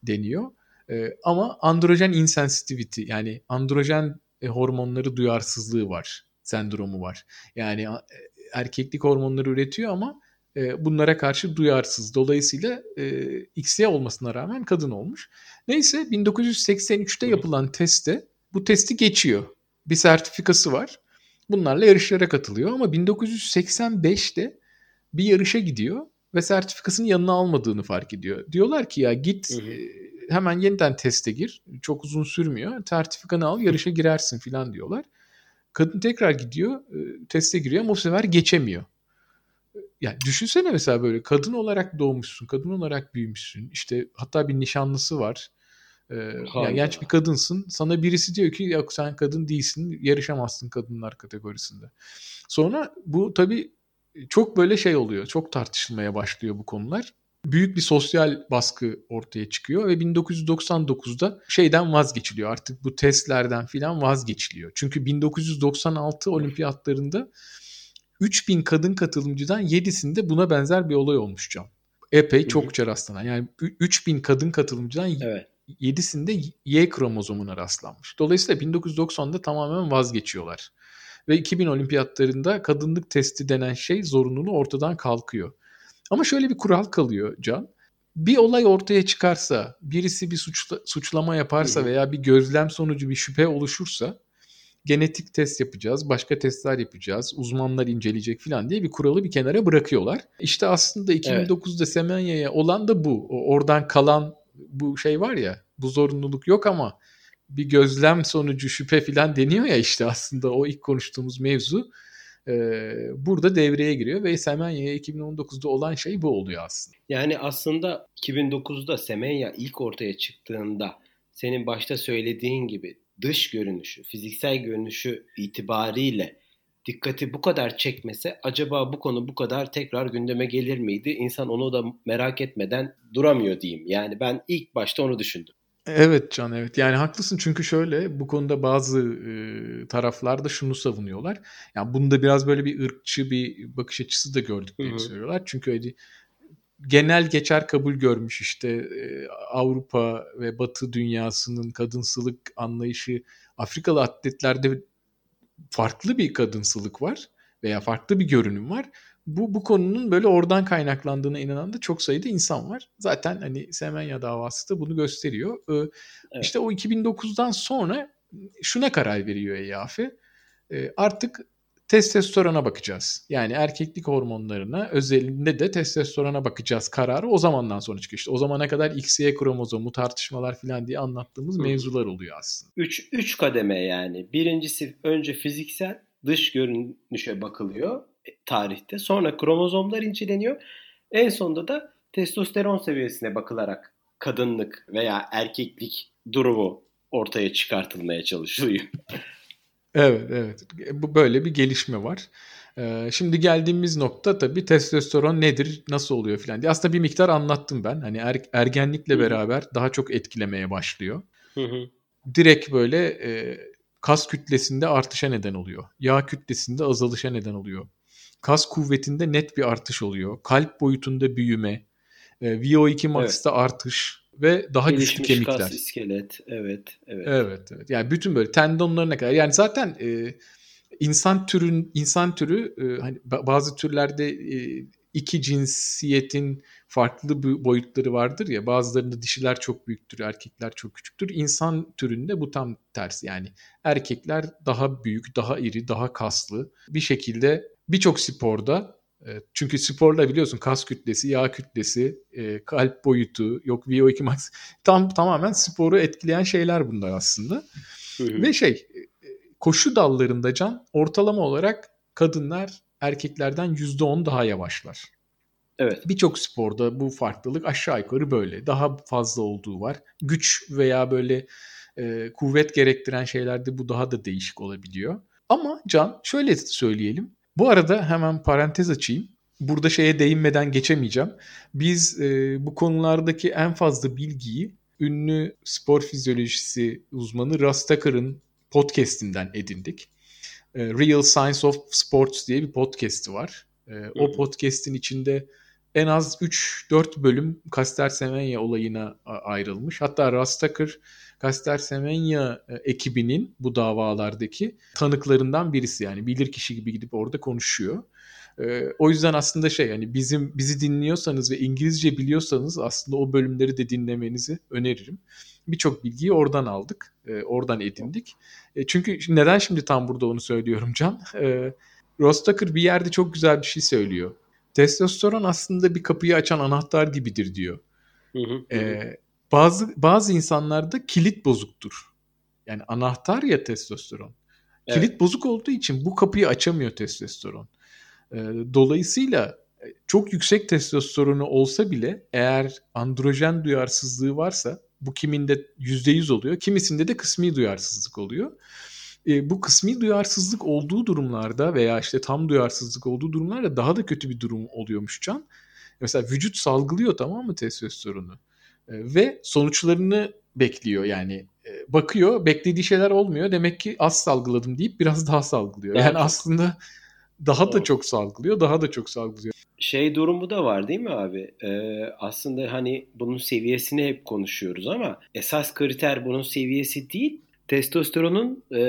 deniyor. E, ama androjen insensitivity yani androjen e, hormonları duyarsızlığı var, sendromu var. Yani erkeklik hormonları üretiyor ama bunlara karşı duyarsız. Dolayısıyla XY olmasına rağmen kadın olmuş. Neyse 1983'te yapılan testte bu testi geçiyor bir sertifikası var. Bunlarla yarışlara katılıyor ama 1985'te bir yarışa gidiyor ve sertifikasını yanına almadığını fark ediyor. Diyorlar ki ya git hı hı. E, hemen yeniden teste gir. Çok uzun sürmüyor. Sertifikanı al yarışa girersin falan diyorlar. Kadın tekrar gidiyor e, teste giriyor ama bu sefer geçemiyor. Yani düşünsene mesela böyle kadın olarak doğmuşsun, kadın olarak büyümüşsün. İşte hatta bir nişanlısı var. Ee, yani genç bir kadınsın. Sana birisi diyor ki yok sen kadın değilsin. Yarışamazsın kadınlar kategorisinde. Sonra bu tabii çok böyle şey oluyor. Çok tartışılmaya başlıyor bu konular. Büyük bir sosyal baskı ortaya çıkıyor ve 1999'da şeyden vazgeçiliyor. Artık bu testlerden filan vazgeçiliyor. Çünkü 1996 olimpiyatlarında 3000 kadın katılımcıdan 7'sinde buna benzer bir olay olmuş Can. Epey çokça rastlanan. Yani 3000 kadın katılımcıdan evet. 7'sinde Y kromozomuna rastlanmış. Dolayısıyla 1990'da tamamen vazgeçiyorlar. Ve 2000 olimpiyatlarında kadınlık testi denen şey zorunluluğu ortadan kalkıyor. Ama şöyle bir kural kalıyor Can. bir olay ortaya çıkarsa, birisi bir suçla, suçlama yaparsa veya bir gözlem sonucu bir şüphe oluşursa genetik test yapacağız, başka testler yapacağız, uzmanlar inceleyecek falan diye bir kuralı bir kenara bırakıyorlar. İşte aslında 2009'da evet. Semenya'ya olan da bu. Oradan kalan bu şey var ya, bu zorunluluk yok ama bir gözlem sonucu şüphe falan deniyor ya işte aslında o ilk konuştuğumuz mevzu e, burada devreye giriyor ve Semenya 2019'da olan şey bu oluyor aslında. Yani aslında 2009'da Semenya ilk ortaya çıktığında senin başta söylediğin gibi dış görünüşü, fiziksel görünüşü itibariyle dikkati bu kadar çekmese acaba bu konu bu kadar tekrar gündeme gelir miydi? İnsan onu da merak etmeden duramıyor diyeyim. Yani ben ilk başta onu düşündüm. Evet Can evet yani haklısın çünkü şöyle bu konuda bazı e, taraflar da şunu savunuyorlar. Yani bunda biraz böyle bir ırkçı bir bakış açısı da gördük diye söylüyorlar. Çünkü hani genel geçer kabul görmüş işte e, Avrupa ve Batı dünyasının kadınsılık anlayışı Afrikalı atletlerde farklı bir kadınsılık var veya farklı bir görünüm var. Bu bu konunun böyle oradan kaynaklandığına inanan da çok sayıda insan var. Zaten hani Semenya davası da bunu gösteriyor. Ee, evet. İşte o 2009'dan sonra şuna karar veriyor EYAF. Ee, artık testosterona bakacağız. Yani erkeklik hormonlarına özelinde de testosterona bakacağız kararı o zamandan sonra çıkıyor. İşte o zamana kadar XY kromozomu tartışmalar falan diye anlattığımız Hı. mevzular oluyor aslında. 3 3 kademe yani. Birincisi önce fiziksel dış görünüşe bakılıyor tarihte. Sonra kromozomlar inceleniyor. En sonunda da testosteron seviyesine bakılarak kadınlık veya erkeklik durumu ortaya çıkartılmaya çalışılıyor. Evet, evet. Bu böyle bir gelişme var. Ee, şimdi geldiğimiz nokta tabii testosteron nedir, nasıl oluyor filan diye. Aslında bir miktar anlattım ben. Hani er, ergenlikle beraber daha çok etkilemeye başlıyor. Direkt böyle e, kas kütlesinde artışa neden oluyor. Yağ kütlesinde azalışa neden oluyor. Kas kuvvetinde net bir artış oluyor. Kalp boyutunda büyüme, e, VO2 max'ta evet. artış, ve daha Gelişmiş güçlü kemikler. kas, iskelet. Evet, evet. Evet, evet. Yani bütün böyle tendonlarına kadar. Yani zaten e, insan türün insan türü e, hani bazı türlerde e, iki cinsiyetin farklı boyutları vardır ya. Bazılarında dişiler çok büyüktür, erkekler çok küçüktür. İnsan türünde bu tam tersi. Yani erkekler daha büyük, daha iri, daha kaslı bir şekilde birçok sporda çünkü sporla biliyorsun kas kütlesi, yağ kütlesi, e, kalp boyutu, yok VO2 max tam tamamen sporu etkileyen şeyler bunlar aslında. Ve şey e, koşu dallarında can ortalama olarak kadınlar erkeklerden %10 daha yavaşlar. Evet. Birçok sporda bu farklılık aşağı yukarı böyle. Daha fazla olduğu var. Güç veya böyle e, kuvvet gerektiren şeylerde bu daha da değişik olabiliyor. Ama Can şöyle söyleyelim. Bu arada hemen parantez açayım. Burada şeye değinmeden geçemeyeceğim. Biz e, bu konulardaki en fazla bilgiyi ünlü spor fizyolojisi uzmanı Russ Tucker'ın podcast'inden edindik. E, Real Science of Sports diye bir podcast'i var. E, o podcast'in içinde en az 3-4 bölüm Caster Semenya olayına ayrılmış. Hatta Russ Tucker Caster Semenya e, ekibinin bu davalardaki tanıklarından birisi yani bilir kişi gibi gidip orada konuşuyor. E, o yüzden aslında şey yani bizim bizi dinliyorsanız ve İngilizce biliyorsanız aslında o bölümleri de dinlemenizi öneririm. Birçok bilgiyi oradan aldık, e, oradan edindik. çünkü neden şimdi tam burada onu söylüyorum Can? Ross Tucker bir yerde çok güzel bir şey söylüyor. Testosteron aslında bir kapıyı açan anahtar gibidir diyor. Hı hı, hı bazı bazı insanlarda kilit bozuktur. Yani anahtar ya testosteron. Evet. Kilit bozuk olduğu için bu kapıyı açamıyor testosteron. Ee, dolayısıyla e, çok yüksek testosteronu olsa bile eğer androjen duyarsızlığı varsa bu kiminde %100 oluyor. Kimisinde de kısmi duyarsızlık oluyor. E, bu kısmi duyarsızlık olduğu durumlarda veya işte tam duyarsızlık olduğu durumlarda daha da kötü bir durum oluyormuş Can. Mesela vücut salgılıyor tamam mı testosteronu? Ve sonuçlarını bekliyor yani bakıyor beklediği şeyler olmuyor demek ki az salgıladım deyip biraz daha salgılıyor. Yani aslında daha da çok salgılıyor daha da çok salgılıyor. Şey durumu da var değil mi abi? Ee, aslında hani bunun seviyesini hep konuşuyoruz ama esas kriter bunun seviyesi değil testosteronun e,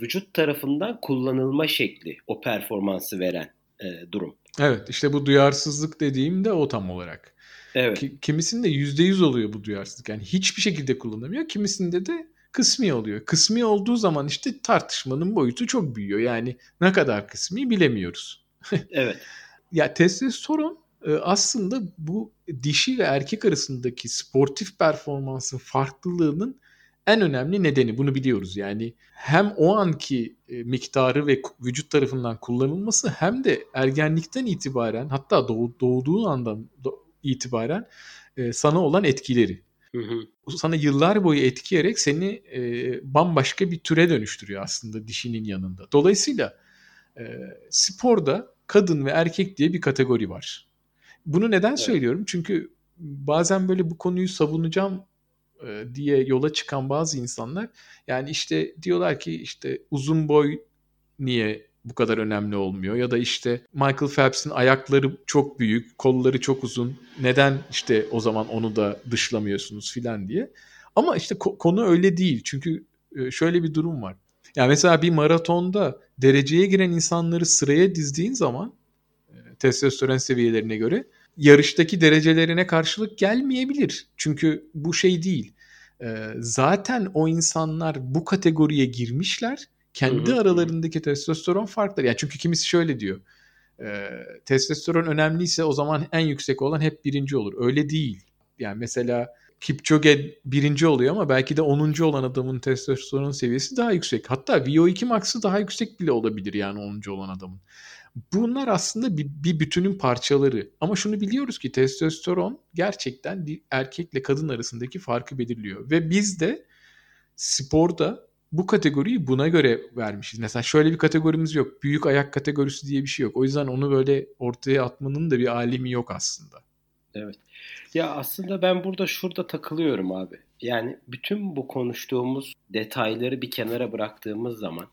vücut tarafından kullanılma şekli o performansı veren e, durum. Evet işte bu duyarsızlık dediğim de o tam olarak. Evet. Ki, kimisinde %100 oluyor bu duyarsızlık. Yani hiçbir şekilde kullanamıyor. Kimisinde de kısmi oluyor. Kısmi olduğu zaman işte tartışmanın boyutu çok büyüyor. Yani ne kadar kısmi bilemiyoruz. evet. Ya testosteron e, aslında bu dişi ve erkek arasındaki sportif performansın farklılığının en önemli nedeni bunu biliyoruz. Yani hem o anki e, miktarı ve vücut tarafından kullanılması hem de ergenlikten itibaren hatta doğduğu andan itibaren e, sana olan etkileri. Hı hı. Sana yıllar boyu etkileyerek seni e, bambaşka bir türe dönüştürüyor aslında dişinin yanında. Dolayısıyla e, sporda kadın ve erkek diye bir kategori var. Bunu neden evet. söylüyorum? Çünkü bazen böyle bu konuyu savunacağım e, diye yola çıkan bazı insanlar yani işte diyorlar ki işte uzun boy niye bu kadar önemli olmuyor ya da işte Michael Phelps'in ayakları çok büyük, kolları çok uzun. Neden işte o zaman onu da dışlamıyorsunuz filan diye. Ama işte konu öyle değil. Çünkü e, şöyle bir durum var. Yani mesela bir maratonda dereceye giren insanları sıraya dizdiğin zaman e, testosteron seviyelerine göre yarıştaki derecelerine karşılık gelmeyebilir. Çünkü bu şey değil. E, zaten o insanlar bu kategoriye girmişler. Kendi hı hı. aralarındaki testosteron farkları. Yani çünkü kimisi şöyle diyor. E, testosteron önemliyse o zaman en yüksek olan hep birinci olur. Öyle değil. Yani mesela Kipchoge birinci oluyor ama belki de 10. olan adamın testosteron seviyesi daha yüksek. Hatta VO2 max'ı daha yüksek bile olabilir yani 10. olan adamın. Bunlar aslında bir, bir bütünün parçaları. Ama şunu biliyoruz ki testosteron gerçekten erkekle kadın arasındaki farkı belirliyor. Ve biz de sporda bu kategoriyi buna göre vermişiz. Mesela şöyle bir kategorimiz yok. Büyük ayak kategorisi diye bir şey yok. O yüzden onu böyle ortaya atmanın da bir alemi yok aslında. Evet. Ya aslında ben burada şurada takılıyorum abi. Yani bütün bu konuştuğumuz detayları bir kenara bıraktığımız zaman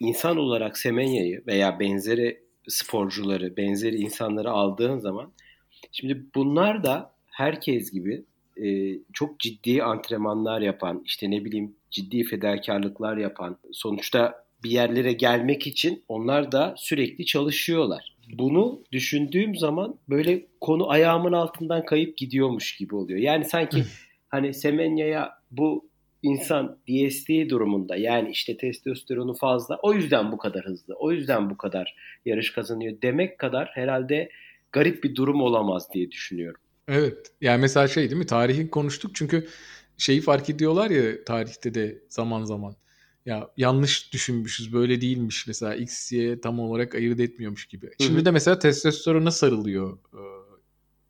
insan olarak Semenya'yı veya benzeri sporcuları, benzeri insanları aldığın zaman şimdi bunlar da herkes gibi e, çok ciddi antrenmanlar yapan, işte ne bileyim ciddi fedakarlıklar yapan, sonuçta bir yerlere gelmek için onlar da sürekli çalışıyorlar. Bunu düşündüğüm zaman böyle konu ayağımın altından kayıp gidiyormuş gibi oluyor. Yani sanki hani Semenya'ya bu insan DST durumunda yani işte testosteronu fazla o yüzden bu kadar hızlı o yüzden bu kadar yarış kazanıyor demek kadar herhalde garip bir durum olamaz diye düşünüyorum. Evet yani mesela şey değil mi tarihi konuştuk çünkü şeyi fark ediyorlar ya tarihte de zaman zaman ya yanlış düşünmüşüz böyle değilmiş mesela X, Y tam olarak ayırt etmiyormuş gibi. Hı-hı. Şimdi de mesela testosterona sarılıyor e,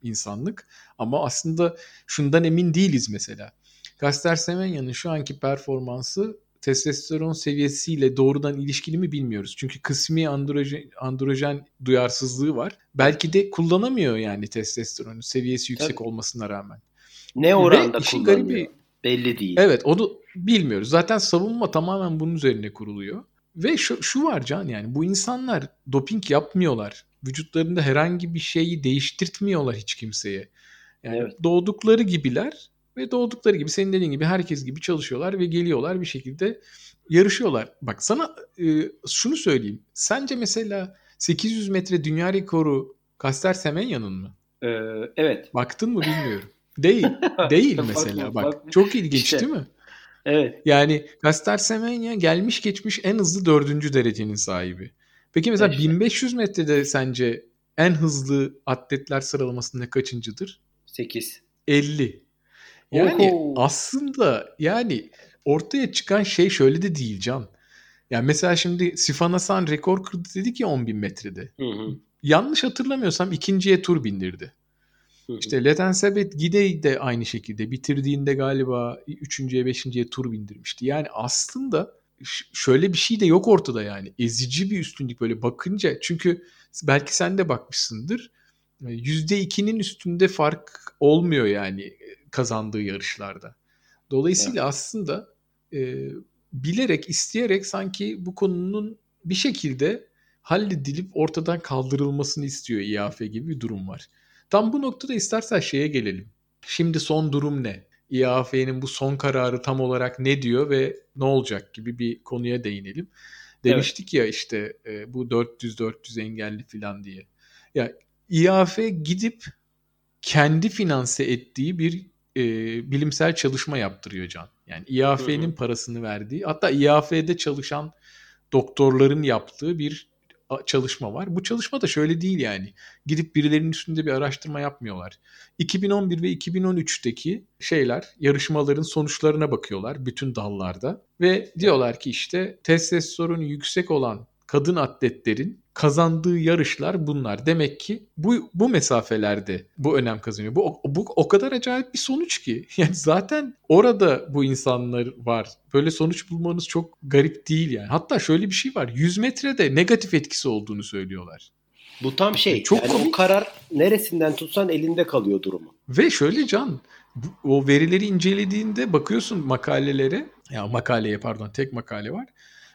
insanlık ama aslında şundan emin değiliz mesela. Gaster Semenya'nın şu anki performansı testosteron seviyesiyle doğrudan ilişkili mi bilmiyoruz. Çünkü kısmi androjen, androjen duyarsızlığı var. Belki de kullanamıyor yani testosteronun seviyesi yüksek Tabii. olmasına rağmen. Ne oranda Ve kullanıyor? Garibi, belli değil. Evet onu bilmiyoruz. Zaten savunma tamamen bunun üzerine kuruluyor. Ve şu, şu var Can yani bu insanlar doping yapmıyorlar. Vücutlarında herhangi bir şeyi değiştirtmiyorlar hiç kimseye. Yani evet. doğdukları gibiler ve doğdukları gibi senin dediğin gibi herkes gibi çalışıyorlar ve geliyorlar bir şekilde yarışıyorlar. Bak sana e, şunu söyleyeyim. Sence mesela 800 metre dünya rekoru Kaster Semenya'nın mı? Ee, evet. Baktın mı bilmiyorum. Değil. Değil mesela. bak, çok ilginç işte, değil mi? Evet. Yani Kaster Semenya gelmiş geçmiş en hızlı dördüncü derecenin sahibi. Peki mesela işte. 1500 metrede sence en hızlı atletler sıralamasında kaçıncıdır? 8. 50. Yani Oho. aslında yani ortaya çıkan şey şöyle de değil Can. Yani mesela şimdi Sifanasan rekor kırdı dedik ya 10.000 metrede. Hı hı. Yanlış hatırlamıyorsam ikinciye tur bindirdi. Hı hı. İşte Leten Sebet Gidey de aynı şekilde bitirdiğinde galiba üçüncüye beşinciye tur bindirmişti. Yani aslında şöyle bir şey de yok ortada yani. Ezici bir üstünlük böyle bakınca. Çünkü belki sen de bakmışsındır. %2'nin üstünde fark olmuyor yani kazandığı yarışlarda. Dolayısıyla evet. aslında e, bilerek, isteyerek sanki bu konunun bir şekilde halledilip ortadan kaldırılmasını istiyor İAF gibi bir durum var. Tam bu noktada istersen şeye gelelim. Şimdi son durum ne? İAF'nin bu son kararı tam olarak ne diyor ve ne olacak gibi bir konuya değinelim. Demiştik evet. ya işte e, bu 400-400 engelli falan diye. Ya İAF gidip kendi finanse ettiği bir e, bilimsel çalışma yaptırıyor Can. Yani İAF'nin parasını verdiği hatta İAF'de çalışan doktorların yaptığı bir çalışma var. Bu çalışma da şöyle değil yani. Gidip birilerinin üstünde bir araştırma yapmıyorlar. 2011 ve 2013'teki şeyler, yarışmaların sonuçlarına bakıyorlar bütün dallarda ve diyorlar ki işte testosteron yüksek olan kadın atletlerin kazandığı yarışlar bunlar. Demek ki bu bu mesafelerde bu önem kazanıyor. Bu, bu o kadar acayip bir sonuç ki. Yani zaten orada bu insanlar var. Böyle sonuç bulmanız çok garip değil yani. Hatta şöyle bir şey var. 100 metrede negatif etkisi olduğunu söylüyorlar. Bu tam şey. Çok yani komik. o karar neresinden tutsan elinde kalıyor durumu. Ve şöyle Can, o verileri incelediğinde bakıyorsun makalelere, ya makaleye pardon tek makale var.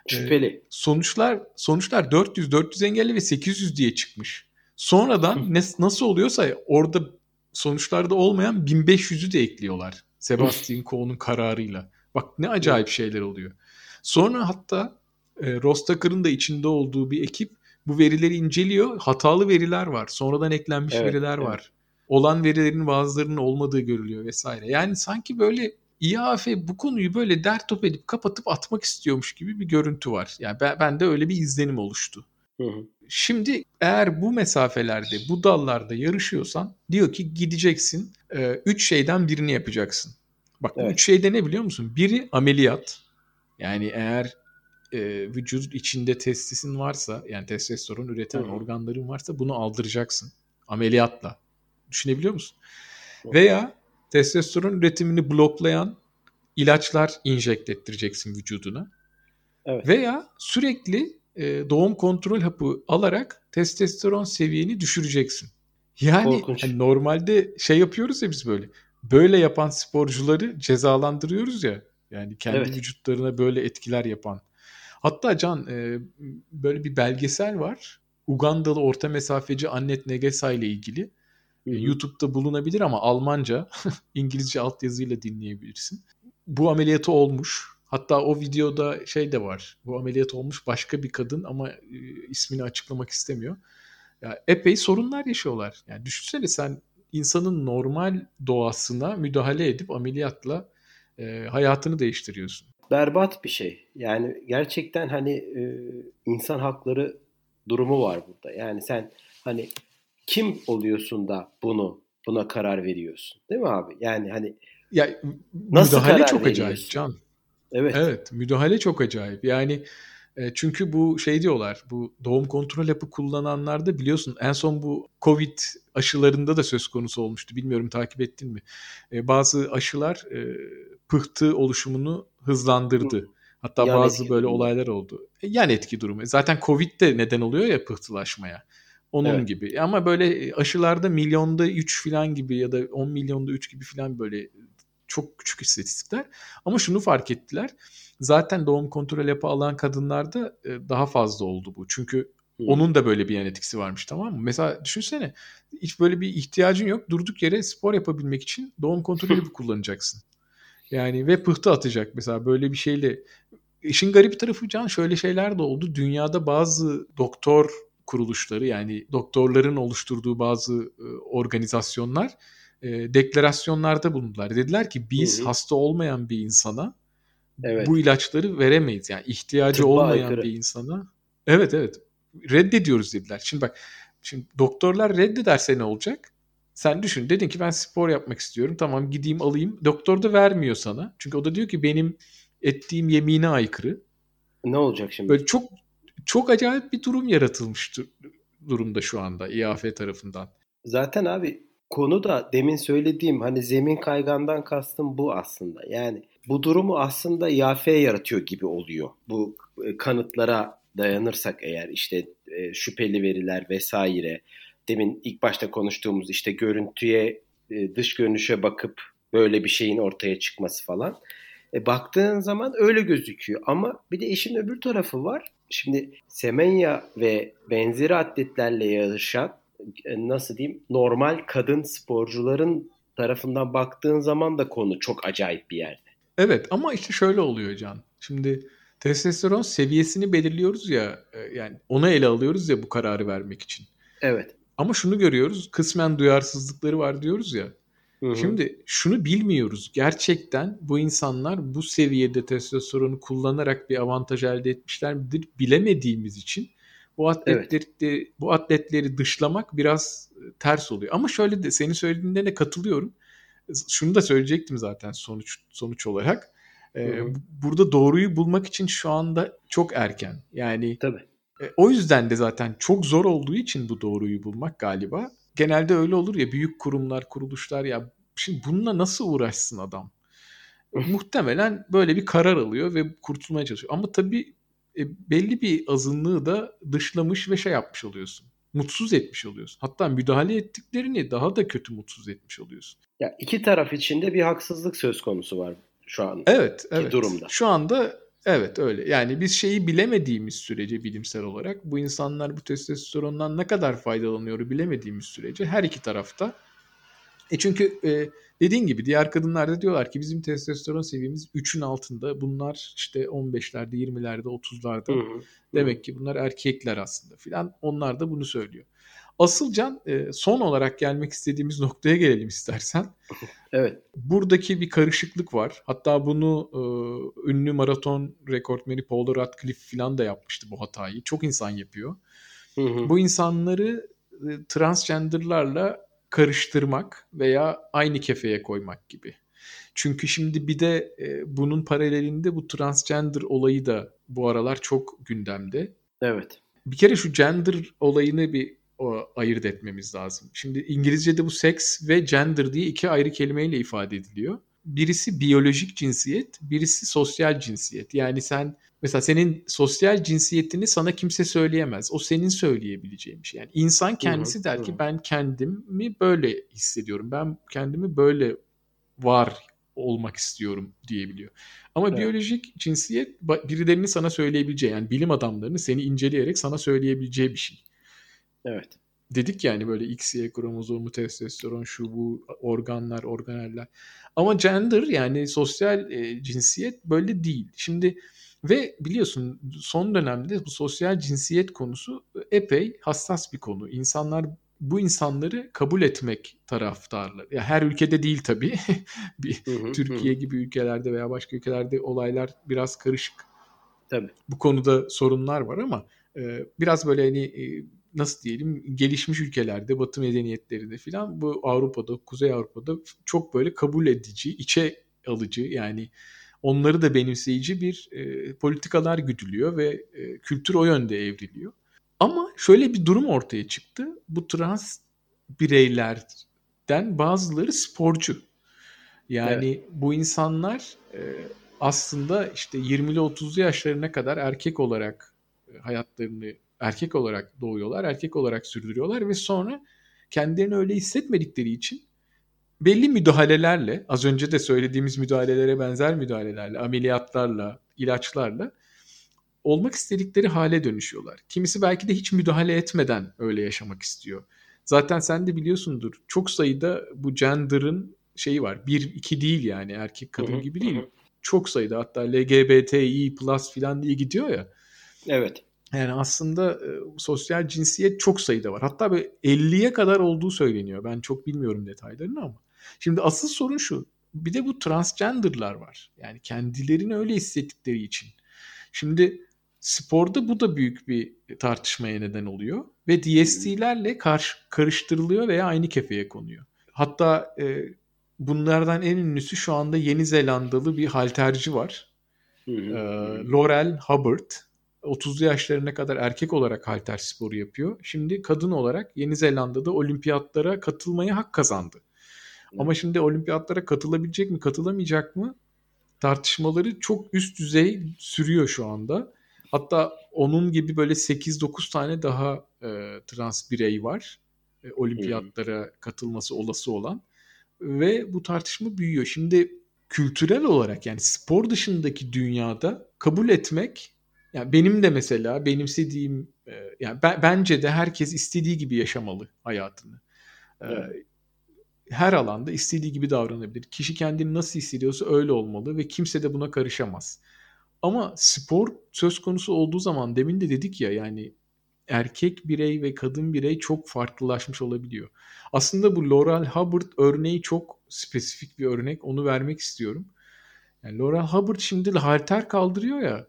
Şüpheli. E, sonuçlar sonuçlar 400 400 engelli ve 800 diye çıkmış. Sonradan ne, nasıl oluyorsa orada sonuçlarda olmayan 1500'ü de ekliyorlar. Sebastian Coe'nun kararıyla. Bak ne acayip şeyler oluyor. Sonra hatta e, Rostaker'ın da içinde olduğu bir ekip bu verileri inceliyor. Hatalı veriler var. Sonradan eklenmiş evet, veriler evet. var. Olan verilerin bazılarının olmadığı görülüyor vesaire. Yani sanki böyle İAF bu konuyu böyle dert top edip kapatıp atmak istiyormuş gibi bir görüntü var. Yani ben, ben de öyle bir izlenim oluştu. Hı hı. Şimdi eğer bu mesafelerde, bu dallarda yarışıyorsan diyor ki gideceksin. E, üç şeyden birini yapacaksın. Bak evet. üç şeyde ne biliyor musun? Biri ameliyat. Yani eğer e, vücut içinde testisin varsa yani testosteron üreten hı hı. organların varsa bunu aldıracaksın. Ameliyatla. Düşünebiliyor musun? Hı. Veya testosteron üretimini bloklayan ilaçlar injekt ettireceksin vücuduna. Evet. Veya sürekli e, doğum kontrol hapı alarak testosteron seviyeni düşüreceksin. Yani hani normalde şey yapıyoruz ya biz böyle. Böyle yapan sporcuları cezalandırıyoruz ya. Yani kendi evet. vücutlarına böyle etkiler yapan. Hatta Can e, böyle bir belgesel var. Ugandalı orta mesafeci Annet Negesa ile ilgili. Hı-hı. YouTube'da bulunabilir ama Almanca, İngilizce altyazıyla dinleyebilirsin. Bu ameliyatı olmuş. Hatta o videoda şey de var. Bu ameliyat olmuş başka bir kadın ama e, ismini açıklamak istemiyor. Ya epey sorunlar yaşıyorlar. Yani düşünsene sen insanın normal doğasına müdahale edip ameliyatla e, hayatını değiştiriyorsun. Berbat bir şey. Yani gerçekten hani e, insan hakları durumu var burada. Yani sen hani kim oluyorsun da bunu buna karar veriyorsun? Değil mi abi? Yani hani ya nasıl müdahale çok acayip Can. Evet. Evet, müdahale çok acayip. Yani e, çünkü bu şey diyorlar, bu doğum kontrol hapı kullananlarda biliyorsun en son bu Covid aşılarında da söz konusu olmuştu. Bilmiyorum takip ettin mi? E, bazı aşılar e, pıhtı oluşumunu hızlandırdı. Hatta yan bazı böyle durumu. olaylar oldu. E, yan etki durumu. Zaten Covid de neden oluyor ya pıhtılaşmaya. Onun evet. gibi. Ama böyle e, aşılarda milyonda 3 falan gibi ya da 10 milyonda 3 gibi falan böyle çok küçük istatistikler. Ama şunu fark ettiler. Zaten doğum kontrol yapı alan kadınlarda e, daha fazla oldu bu. Çünkü hmm. onun da böyle bir yan etkisi varmış tamam mı? Mesela düşünsene hiç böyle bir ihtiyacın yok. Durduk yere spor yapabilmek için doğum kontrol yapı kullanacaksın. Yani ve pıhtı atacak mesela böyle bir şeyle. İşin garip tarafı Can şöyle şeyler de oldu. Dünyada bazı doktor kuruluşları yani doktorların oluşturduğu bazı e, organizasyonlar e, deklarasyonlarda bulundular. Dediler ki biz hı hı. hasta olmayan bir insana evet. bu ilaçları veremeyiz. Yani ihtiyacı Tıbba olmayan aykırı. bir insana evet evet reddediyoruz dediler. Şimdi bak şimdi doktorlar reddederse ne olacak? Sen düşün dedin ki ben spor yapmak istiyorum tamam gideyim alayım. Doktor da vermiyor sana. Çünkü o da diyor ki benim ettiğim yemine aykırı. Ne olacak şimdi? Böyle çok çok acayip bir durum yaratılmış durumda şu anda İAF tarafından. Zaten abi konu da demin söylediğim hani zemin kaygandan kastım bu aslında. Yani bu durumu aslında IAF yaratıyor gibi oluyor. Bu e, kanıtlara dayanırsak eğer işte e, şüpheli veriler vesaire demin ilk başta konuştuğumuz işte görüntüye e, dış görünüşe bakıp böyle bir şeyin ortaya çıkması falan. E, baktığın zaman öyle gözüküyor ama bir de işin öbür tarafı var. Şimdi Semenya ve benzeri atletlerle yarışan e, nasıl diyeyim normal kadın sporcuların tarafından baktığın zaman da konu çok acayip bir yerde. Evet ama işte şöyle oluyor Can. Şimdi testosteron seviyesini belirliyoruz ya e, yani ona ele alıyoruz ya bu kararı vermek için. Evet. Ama şunu görüyoruz. Kısmen duyarsızlıkları var diyoruz ya. Hı hı. Şimdi şunu bilmiyoruz. Gerçekten bu insanlar bu seviyede testosteronu kullanarak bir avantaj elde etmişler midir bilemediğimiz için bu atletleri evet. bu atletleri dışlamak biraz e, ters oluyor. Ama şöyle de senin söylediğinde de katılıyorum. Şunu da söyleyecektim zaten sonuç sonuç olarak. Ee, burada doğruyu bulmak için şu anda çok erken. Yani Tabii. E, o yüzden de zaten çok zor olduğu için bu doğruyu bulmak galiba. Genelde öyle olur ya büyük kurumlar, kuruluşlar ya şimdi bununla nasıl uğraşsın adam? Muhtemelen böyle bir karar alıyor ve kurtulmaya çalışıyor. Ama tabii e, belli bir azınlığı da dışlamış ve şey yapmış oluyorsun. Mutsuz etmiş oluyorsun. Hatta müdahale ettiklerini daha da kötü mutsuz etmiş oluyorsun. Ya iki taraf içinde bir haksızlık söz konusu var şu an. Evet, evet. durumda. Şu anda evet öyle. Yani biz şeyi bilemediğimiz sürece bilimsel olarak bu insanlar bu testosterondan ne kadar faydalanıyor bilemediğimiz sürece her iki tarafta e çünkü e, dediğin gibi diğer kadınlar da diyorlar ki bizim testosteron seviyemiz 3'ün altında. Bunlar işte 15'lerde, 20'lerde, 30'larda. Hı hı. Demek ki bunlar erkekler aslında filan. Onlar da bunu söylüyor. Asıl Can e, son olarak gelmek istediğimiz noktaya gelelim istersen. Evet. Buradaki bir karışıklık var. Hatta bunu e, ünlü maraton rekortmeni Paul Radcliffe falan da yapmıştı bu hatayı. Çok insan yapıyor. Hı hı. Bu insanları e, transgenderlarla karıştırmak veya aynı kefeye koymak gibi. Çünkü şimdi bir de e, bunun paralelinde bu transgender olayı da bu aralar çok gündemde. Evet. Bir kere şu gender olayını bir o, ayırt etmemiz lazım. Şimdi İngilizce'de bu seks ve gender diye iki ayrı kelimeyle ifade ediliyor. Birisi biyolojik cinsiyet, birisi sosyal cinsiyet. Yani sen mesela senin sosyal cinsiyetini sana kimse söyleyemez. O senin söyleyebileceğin bir şey. Yani insan kendisi hı der ki hı. ben kendimi böyle hissediyorum. Ben kendimi böyle var olmak istiyorum diyebiliyor. Ama evet. biyolojik cinsiyet birilerinin sana söyleyebileceği yani bilim adamlarının seni inceleyerek sana söyleyebileceği bir şey. Evet. Dedik yani böyle X, Y kromozomu, testosteron, şu bu organlar, organeller. Ama gender yani sosyal e, cinsiyet böyle değil. Şimdi ve biliyorsun son dönemde bu sosyal cinsiyet konusu epey hassas bir konu. İnsanlar bu insanları kabul etmek taraftarlar. Ya her ülkede değil tabii. bir hı hı, Türkiye hı. gibi ülkelerde veya başka ülkelerde olaylar biraz karışık. Tabii. Bu konuda sorunlar var ama e, biraz böyle hani e, nasıl diyelim gelişmiş ülkelerde, batı medeniyetlerinde filan bu Avrupa'da, Kuzey Avrupa'da çok böyle kabul edici, içe alıcı yani onları da benimseyici bir e, politikalar güdülüyor ve e, kültür o yönde evriliyor. Ama şöyle bir durum ortaya çıktı. Bu trans bireylerden bazıları sporcu. Yani evet. bu insanlar e, aslında işte 20'li 30'lu yaşlarına kadar erkek olarak e, hayatlarını erkek olarak doğuyorlar, erkek olarak sürdürüyorlar ve sonra kendilerini öyle hissetmedikleri için belli müdahalelerle, az önce de söylediğimiz müdahalelere benzer müdahalelerle, ameliyatlarla, ilaçlarla olmak istedikleri hale dönüşüyorlar. Kimisi belki de hiç müdahale etmeden öyle yaşamak istiyor. Zaten sen de biliyorsundur çok sayıda bu gender'ın şeyi var. Bir, iki değil yani erkek kadın gibi değil. Çok sayıda hatta LGBTİ plus filan diye gidiyor ya. Evet. Yani aslında e, sosyal cinsiyet çok sayıda var. Hatta böyle 50'ye kadar olduğu söyleniyor. Ben çok bilmiyorum detaylarını ama. Şimdi asıl sorun şu. Bir de bu transgenderlar var. Yani kendilerini öyle hissettikleri için. Şimdi sporda bu da büyük bir tartışmaya neden oluyor. Ve DST'lerle karşı, karıştırılıyor veya aynı kefeye konuyor. Hatta e, bunlardan en ünlüsü şu anda Yeni Zelandalı bir halterci var. E, Laurel Hubbard 30'lu yaşlarına kadar erkek olarak halter sporu yapıyor. Şimdi kadın olarak Yeni Zelanda'da olimpiyatlara katılmaya hak kazandı. Evet. Ama şimdi olimpiyatlara katılabilecek mi, katılamayacak mı tartışmaları çok üst düzey sürüyor şu anda. Hatta onun gibi böyle 8-9 tane daha e, trans birey var. E, olimpiyatlara katılması olası olan. Ve bu tartışma büyüyor. Şimdi kültürel olarak yani spor dışındaki dünyada kabul etmek yani benim de mesela benimsediğim e, yani ben, bence de herkes istediği gibi yaşamalı hayatını. E, evet. Her alanda istediği gibi davranabilir. Kişi kendini nasıl hissediyorsa öyle olmalı ve kimse de buna karışamaz. Ama spor söz konusu olduğu zaman demin de dedik ya yani erkek birey ve kadın birey çok farklılaşmış olabiliyor. Aslında bu Laurel Hubbard örneği çok spesifik bir örnek. Onu vermek istiyorum. Yani Laurel Hubbard şimdi halter kaldırıyor ya.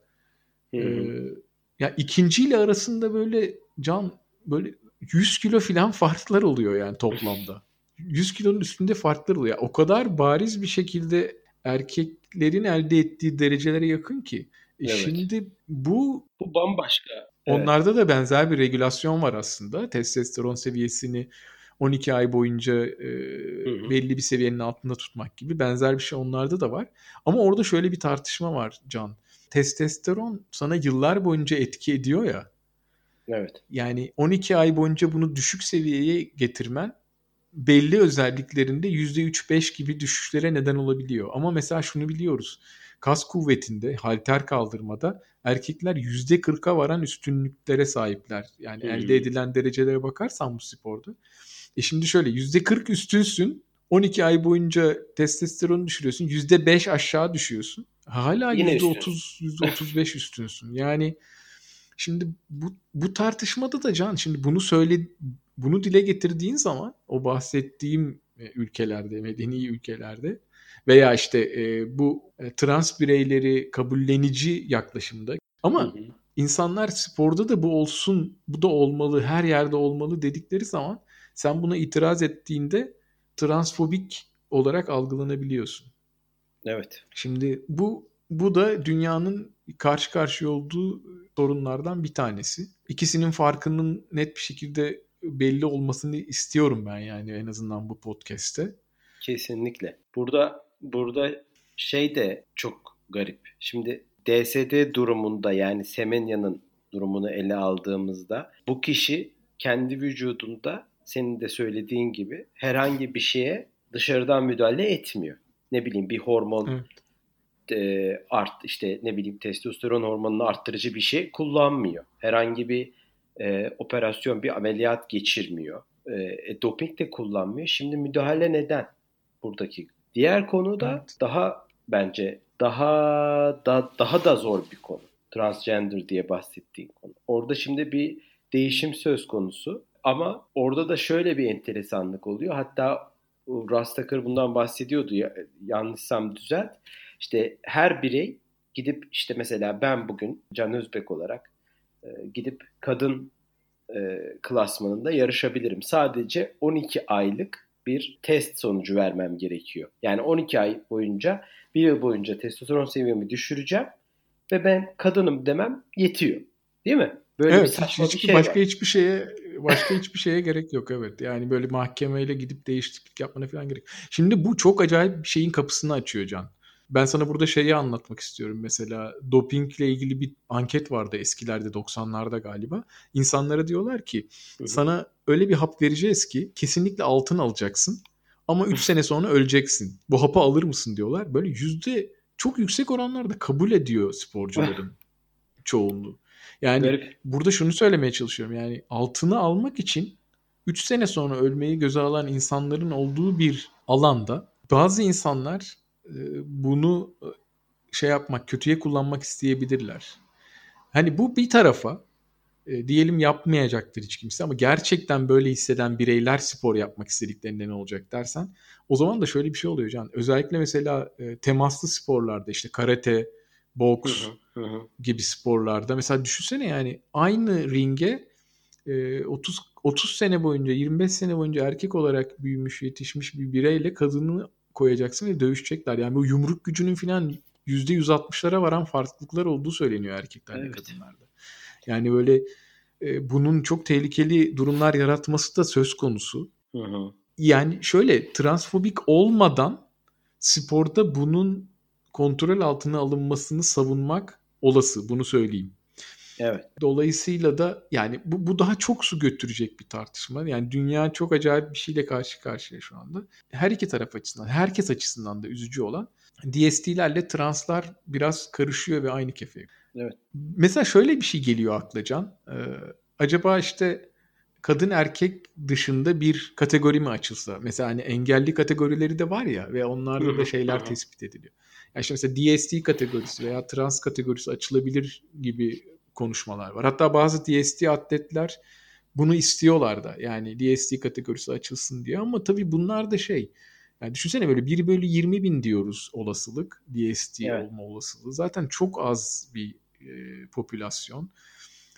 E, ya ikinciyle arasında böyle can böyle 100 kilo falan farklar oluyor yani toplamda. 100 kilonun üstünde farklar oluyor. O kadar bariz bir şekilde erkeklerin elde ettiği derecelere yakın ki. E evet. Şimdi bu bu bambaşka. Onlarda evet. da benzer bir regülasyon var aslında. Testosteron seviyesini 12 ay boyunca e, hı hı. belli bir seviyenin altında tutmak gibi benzer bir şey onlarda da var. Ama orada şöyle bir tartışma var Can. Testosteron sana yıllar boyunca etki ediyor ya. Evet. Yani 12 ay boyunca bunu düşük seviyeye getirmen belli özelliklerinde %3-5 gibi düşüşlere neden olabiliyor. Ama mesela şunu biliyoruz. Kas kuvvetinde, halter kaldırmada erkekler %40'a varan üstünlüklere sahipler. Yani hmm. elde edilen derecelere bakarsan bu sporda. E şimdi şöyle %40 üstünsün. 12 ay boyunca testosteronu düşürüyorsun. %5 aşağı düşüyorsun. Hala Yine %30, %35 üstünsün. Yani şimdi bu, bu tartışmada da Can şimdi bunu söyle bunu dile getirdiğin zaman o bahsettiğim e, ülkelerde, medeni ülkelerde veya işte e, bu e, trans bireyleri kabullenici yaklaşımda ama hı hı. insanlar sporda da bu olsun, bu da olmalı, her yerde olmalı dedikleri zaman sen buna itiraz ettiğinde transfobik olarak algılanabiliyorsun. Evet. Şimdi bu bu da dünyanın karşı karşıya olduğu sorunlardan bir tanesi. İkisinin farkının net bir şekilde belli olmasını istiyorum ben yani en azından bu podcast'te. Kesinlikle. Burada burada şey de çok garip. Şimdi DSD durumunda yani Semenya'nın durumunu ele aldığımızda bu kişi kendi vücudunda senin de söylediğin gibi herhangi bir şeye dışarıdan müdahale etmiyor. Ne bileyim bir hormon evet. e, art işte ne bileyim testosteron hormonunu arttırıcı bir şey kullanmıyor. Herhangi bir e, operasyon, bir ameliyat geçirmiyor. E, e, doping de kullanmıyor. Şimdi müdahale neden? Buradaki diğer konu da evet. daha bence daha da daha da zor bir konu. Transgender diye bahsettiğim konu. Orada şimdi bir değişim söz konusu. Ama orada da şöyle bir enteresanlık oluyor. Hatta Rastakır bundan bahsediyordu. Ya, yanlışsam düzelt. İşte her birey gidip işte mesela ben bugün Can Özbek olarak e, gidip kadın e, klasmanında yarışabilirim. Sadece 12 aylık bir test sonucu vermem gerekiyor. Yani 12 ay boyunca bir yıl boyunca testosteron seviyemi düşüreceğim ve ben kadınım demem yetiyor. Değil mi? Böyle evet, bir saçma hiç, bir şey başka var. hiçbir şeye başka hiçbir şeye gerek yok evet. Yani böyle mahkemeyle gidip değişiklik yapmana falan gerek. Şimdi bu çok acayip bir şeyin kapısını açıyor Can. Ben sana burada şeyi anlatmak istiyorum. Mesela dopingle ilgili bir anket vardı eskilerde 90'larda galiba. İnsanlara diyorlar ki Hı-hı. sana öyle bir hap vereceğiz ki kesinlikle altın alacaksın ama 3 sene sonra öleceksin. Bu hapı alır mısın diyorlar. Böyle yüzde çok yüksek oranlarda kabul ediyor sporcuların çoğunluğu. Yani Garip. burada şunu söylemeye çalışıyorum. Yani altını almak için 3 sene sonra ölmeyi göze alan insanların olduğu bir alanda bazı insanlar bunu şey yapmak, kötüye kullanmak isteyebilirler. Hani bu bir tarafa e, diyelim yapmayacaktır hiç kimse ama gerçekten böyle hisseden bireyler spor yapmak istediklerinde ne olacak dersen o zaman da şöyle bir şey oluyor Can. Özellikle mesela e, temaslı sporlarda işte karate, boks hı hı, hı. gibi sporlarda mesela düşünsene yani aynı ringe e, 30 30 sene boyunca 25 sene boyunca erkek olarak büyümüş yetişmiş bir bireyle kadını koyacaksın ve dövüşecekler. Yani bu yumruk gücünün filan %160'lara varan farklılıklar olduğu söyleniyor erkeklerde evet. kadınlarda. Yani böyle e, bunun çok tehlikeli durumlar yaratması da söz konusu. Hı hı. Yani şöyle transfobik olmadan sporda bunun kontrol altına alınmasını savunmak olası. Bunu söyleyeyim. Evet. Dolayısıyla da yani bu, bu daha çok su götürecek bir tartışma. Yani dünya çok acayip bir şeyle karşı karşıya şu anda. Her iki taraf açısından, herkes açısından da üzücü olan DST'lerle translar biraz karışıyor ve aynı kefeye. Evet. Mesela şöyle bir şey geliyor akla Can. Ee, acaba işte kadın erkek dışında bir kategori mi açılsa? Mesela hani engelli kategorileri de var ya ve onlarda da şeyler tespit ediliyor. Yani işte mesela DST kategorisi veya trans kategorisi açılabilir gibi konuşmalar var. Hatta bazı DST atletler bunu istiyorlar da. Yani DST kategorisi açılsın diye. Ama tabii bunlar da şey. Yani düşünsene böyle 1 bölü 20 bin diyoruz olasılık. DST evet. olma olasılığı. Zaten çok az bir e, popülasyon.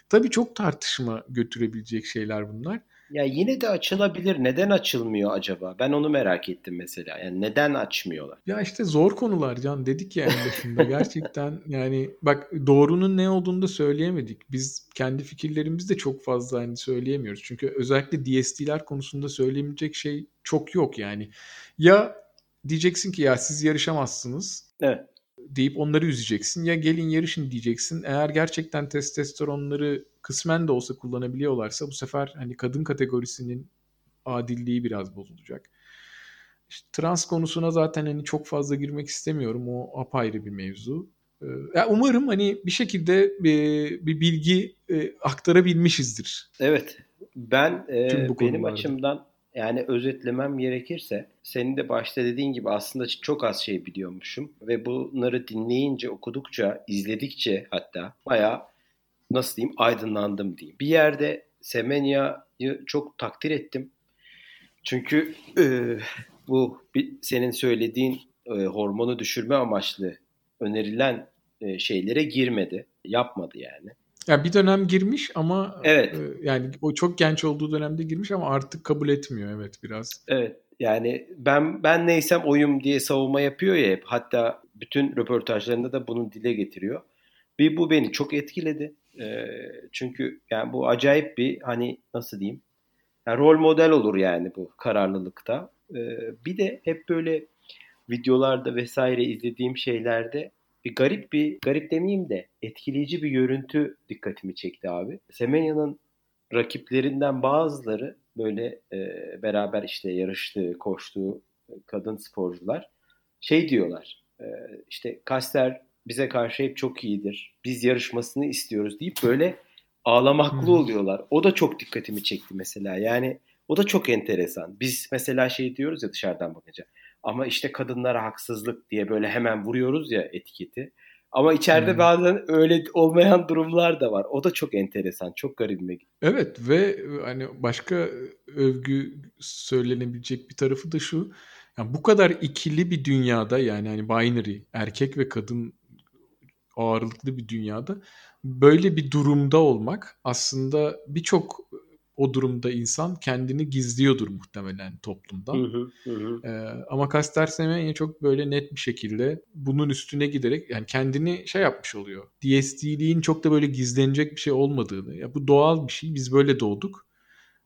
Tabii çok tartışma götürebilecek şeyler bunlar. Ya yine de açılabilir. Neden açılmıyor acaba? Ben onu merak ettim mesela. Yani neden açmıyorlar? Ya işte zor konular Can dedik ya en başında. Gerçekten yani bak doğrunun ne olduğunu da söyleyemedik. Biz kendi fikirlerimizi de çok fazla hani söyleyemiyoruz. Çünkü özellikle DST'ler konusunda söylemeyecek şey çok yok yani. Ya diyeceksin ki ya siz yarışamazsınız. Evet deyip onları üzeceksin. Ya gelin yarışın diyeceksin. Eğer gerçekten testosteronları kısmen de olsa kullanabiliyorlarsa bu sefer hani kadın kategorisinin adilliği biraz bozulacak. İşte trans konusuna zaten hani çok fazla girmek istemiyorum. O apayrı bir mevzu. Ee, ya umarım hani bir şekilde bir, bir bilgi e, aktarabilmişizdir. Evet. Ben e, benim açımdan yani özetlemem gerekirse senin de başta dediğin gibi aslında çok az şey biliyormuşum ve bunları dinleyince, okudukça, izledikçe hatta bayağı nasıl diyeyim aydınlandım diyeyim. Bir yerde Semenya'yı çok takdir ettim. Çünkü e, bu bir, senin söylediğin e, hormonu düşürme amaçlı önerilen e, şeylere girmedi. Yapmadı yani. Ya bir dönem girmiş ama evet. E, yani o çok genç olduğu dönemde girmiş ama artık kabul etmiyor evet biraz. Evet. Yani ben ben neysem oyum diye savunma yapıyor ya hep. Hatta bütün röportajlarında da bunu dile getiriyor. Bir bu beni çok etkiledi. E, çünkü yani bu acayip bir hani nasıl diyeyim? Yani rol model olur yani bu kararlılıkta. E, bir de hep böyle videolarda vesaire izlediğim şeylerde bir garip bir garip demeyeyim de etkileyici bir görüntü dikkatimi çekti abi. Semenya'nın rakiplerinden bazıları böyle e, beraber işte yarıştığı, koştuğu kadın sporcular şey diyorlar. E, işte Kaster bize karşı hep çok iyidir. Biz yarışmasını istiyoruz deyip böyle ağlamaklı oluyorlar. O da çok dikkatimi çekti mesela. Yani o da çok enteresan. Biz mesela şey diyoruz ya dışarıdan bakınca. Ama işte kadınlara haksızlık diye böyle hemen vuruyoruz ya etiketi. Ama içeride hmm. bazen öyle olmayan durumlar da var. O da çok enteresan, çok garibime Evet ve hani başka övgü söylenebilecek bir tarafı da şu. Yani bu kadar ikili bir dünyada yani hani binary erkek ve kadın ağırlıklı bir dünyada böyle bir durumda olmak aslında birçok o durumda insan kendini gizliyordur muhtemelen toplumdan. Hı hı, hı. Ee, ama Caster Semenya çok böyle net bir şekilde bunun üstüne giderek yani kendini şey yapmış oluyor. DST'liğin çok da böyle gizlenecek bir şey olmadığını. Ya bu doğal bir şey. Biz böyle doğduk.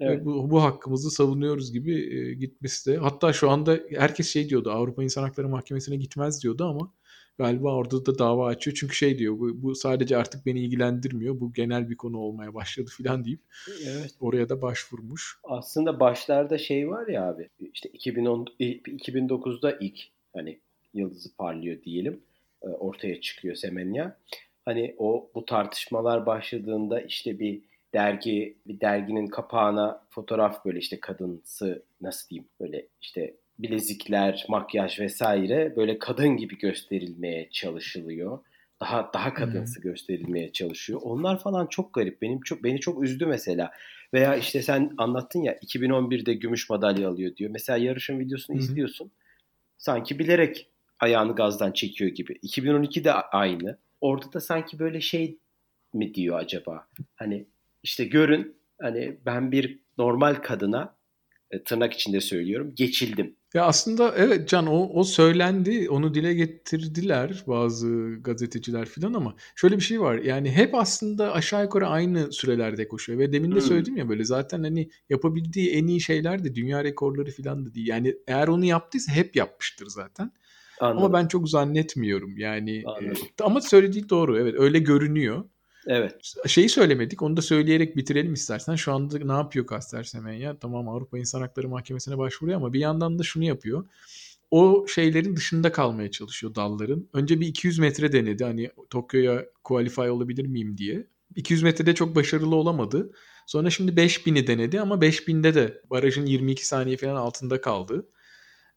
Evet. Bu, bu hakkımızı savunuyoruz gibi e, gitmesi de. Hatta şu anda herkes şey diyordu Avrupa İnsan Hakları Mahkemesi'ne gitmez diyordu ama galiba orada da dava açıyor. Çünkü şey diyor bu, bu sadece artık beni ilgilendirmiyor. Bu genel bir konu olmaya başladı filan deyip evet. oraya da başvurmuş. Aslında başlarda şey var ya abi işte 2010 2009'da ilk hani yıldızı parlıyor diyelim e, ortaya çıkıyor Semenya. Hani o bu tartışmalar başladığında işte bir dergi bir derginin kapağına fotoğraf böyle işte kadınsı nasıl diyeyim böyle işte bilezikler, makyaj vesaire böyle kadın gibi gösterilmeye çalışılıyor. Daha daha kadınsı hmm. gösterilmeye çalışıyor. Onlar falan çok garip. Benim çok beni çok üzdü mesela. Veya işte sen anlattın ya 2011'de gümüş madalya alıyor diyor. Mesela yarışın videosunu hmm. izliyorsun. Sanki bilerek ayağını gazdan çekiyor gibi. 2012'de aynı. Orada da sanki böyle şey mi diyor acaba? Hani işte görün hani ben bir normal kadına tırnak içinde söylüyorum geçildim. Ya aslında evet Can o, o söylendi onu dile getirdiler bazı gazeteciler filan ama şöyle bir şey var yani hep aslında aşağı yukarı aynı sürelerde koşuyor ve demin de hmm. söyledim ya böyle zaten hani yapabildiği en iyi şeyler de dünya rekorları filan da değil yani eğer onu yaptıysa hep yapmıştır zaten. Anladım. Ama ben çok zannetmiyorum yani e, ama söylediği doğru evet öyle görünüyor. Evet. Şeyi söylemedik. Onu da söyleyerek bitirelim istersen. Şu anda ne yapıyor Kaster Semenya? Tamam Avrupa İnsan Hakları Mahkemesi'ne başvuruyor ama bir yandan da şunu yapıyor. O şeylerin dışında kalmaya çalışıyor dalların. Önce bir 200 metre denedi. Hani Tokyo'ya qualify olabilir miyim diye. 200 metrede çok başarılı olamadı. Sonra şimdi 5000'i denedi ama 5000'de de barajın 22 saniye falan altında kaldı.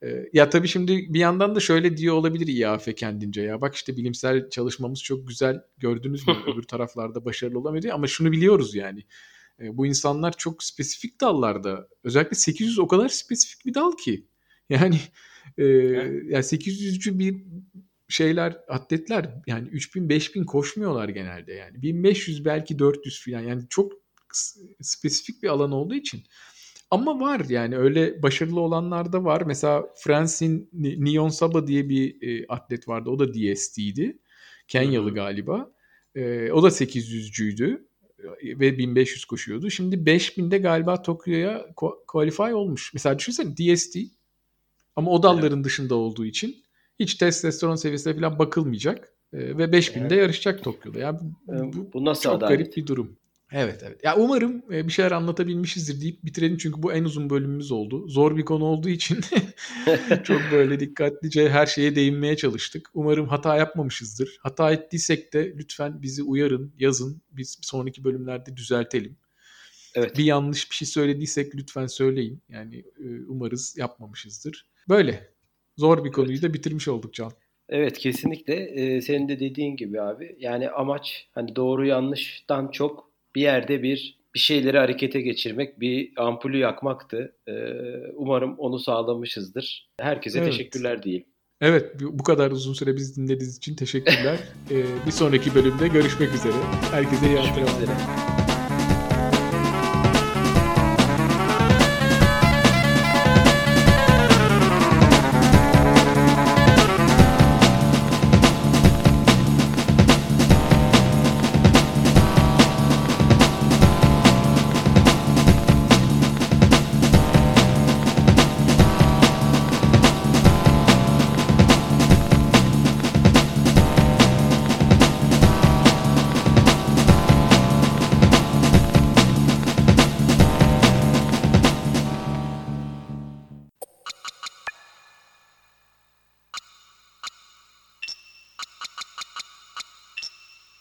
Ee, ya tabii şimdi bir yandan da şöyle diyor olabilir İAF kendince ya. Bak işte bilimsel çalışmamız çok güzel gördünüz mü? Öbür taraflarda başarılı olamıyor ama şunu biliyoruz yani. Ee, bu insanlar çok spesifik dallarda. Özellikle 800 o kadar spesifik bir dal ki. Yani e, yani 800'cü bir şeyler atletler yani 3000 5000 koşmuyorlar genelde yani. 1500 belki 400 falan yani çok spesifik bir alan olduğu için ama var yani öyle başarılı olanlar da var. Mesela Frans'in Nyon Saba diye bir e, atlet vardı. O da DST'ydi. Kenyalı galiba. E, o da 800'cüydü ve 1500 koşuyordu. Şimdi 5000'de galiba Tokyo'ya qualify olmuş. Mesela düşünsene DST ama o dalların evet. dışında olduğu için hiç testosteron seviyesine falan bakılmayacak e, ve 5000'de evet. yarışacak Tokyo'da. Yani bu, bu, bu nasıl çok adalet? garip bir durum. Evet evet. Ya umarım e, bir şeyler anlatabilmişizdir deyip bitirelim çünkü bu en uzun bölümümüz oldu. Zor bir konu olduğu için çok böyle dikkatlice her şeye değinmeye çalıştık. Umarım hata yapmamışızdır. Hata ettiysek de lütfen bizi uyarın, yazın. Biz sonraki bölümlerde düzeltelim. Evet. Bir yanlış bir şey söylediysek lütfen söyleyin. Yani e, umarız yapmamışızdır. Böyle. Zor bir konuyu evet. da bitirmiş olduk Can. Evet kesinlikle. Ee, senin de dediğin gibi abi. Yani amaç hani doğru yanlıştan çok bir yerde bir bir şeyleri harekete geçirmek, bir ampulü yakmaktı. Ee, umarım onu sağlamışızdır. Herkese evet. teşekkürler diyeyim. Evet bu kadar uzun süre bizi dinlediğiniz için teşekkürler. ee, bir sonraki bölümde görüşmek üzere. Herkese iyi antrenmanlar.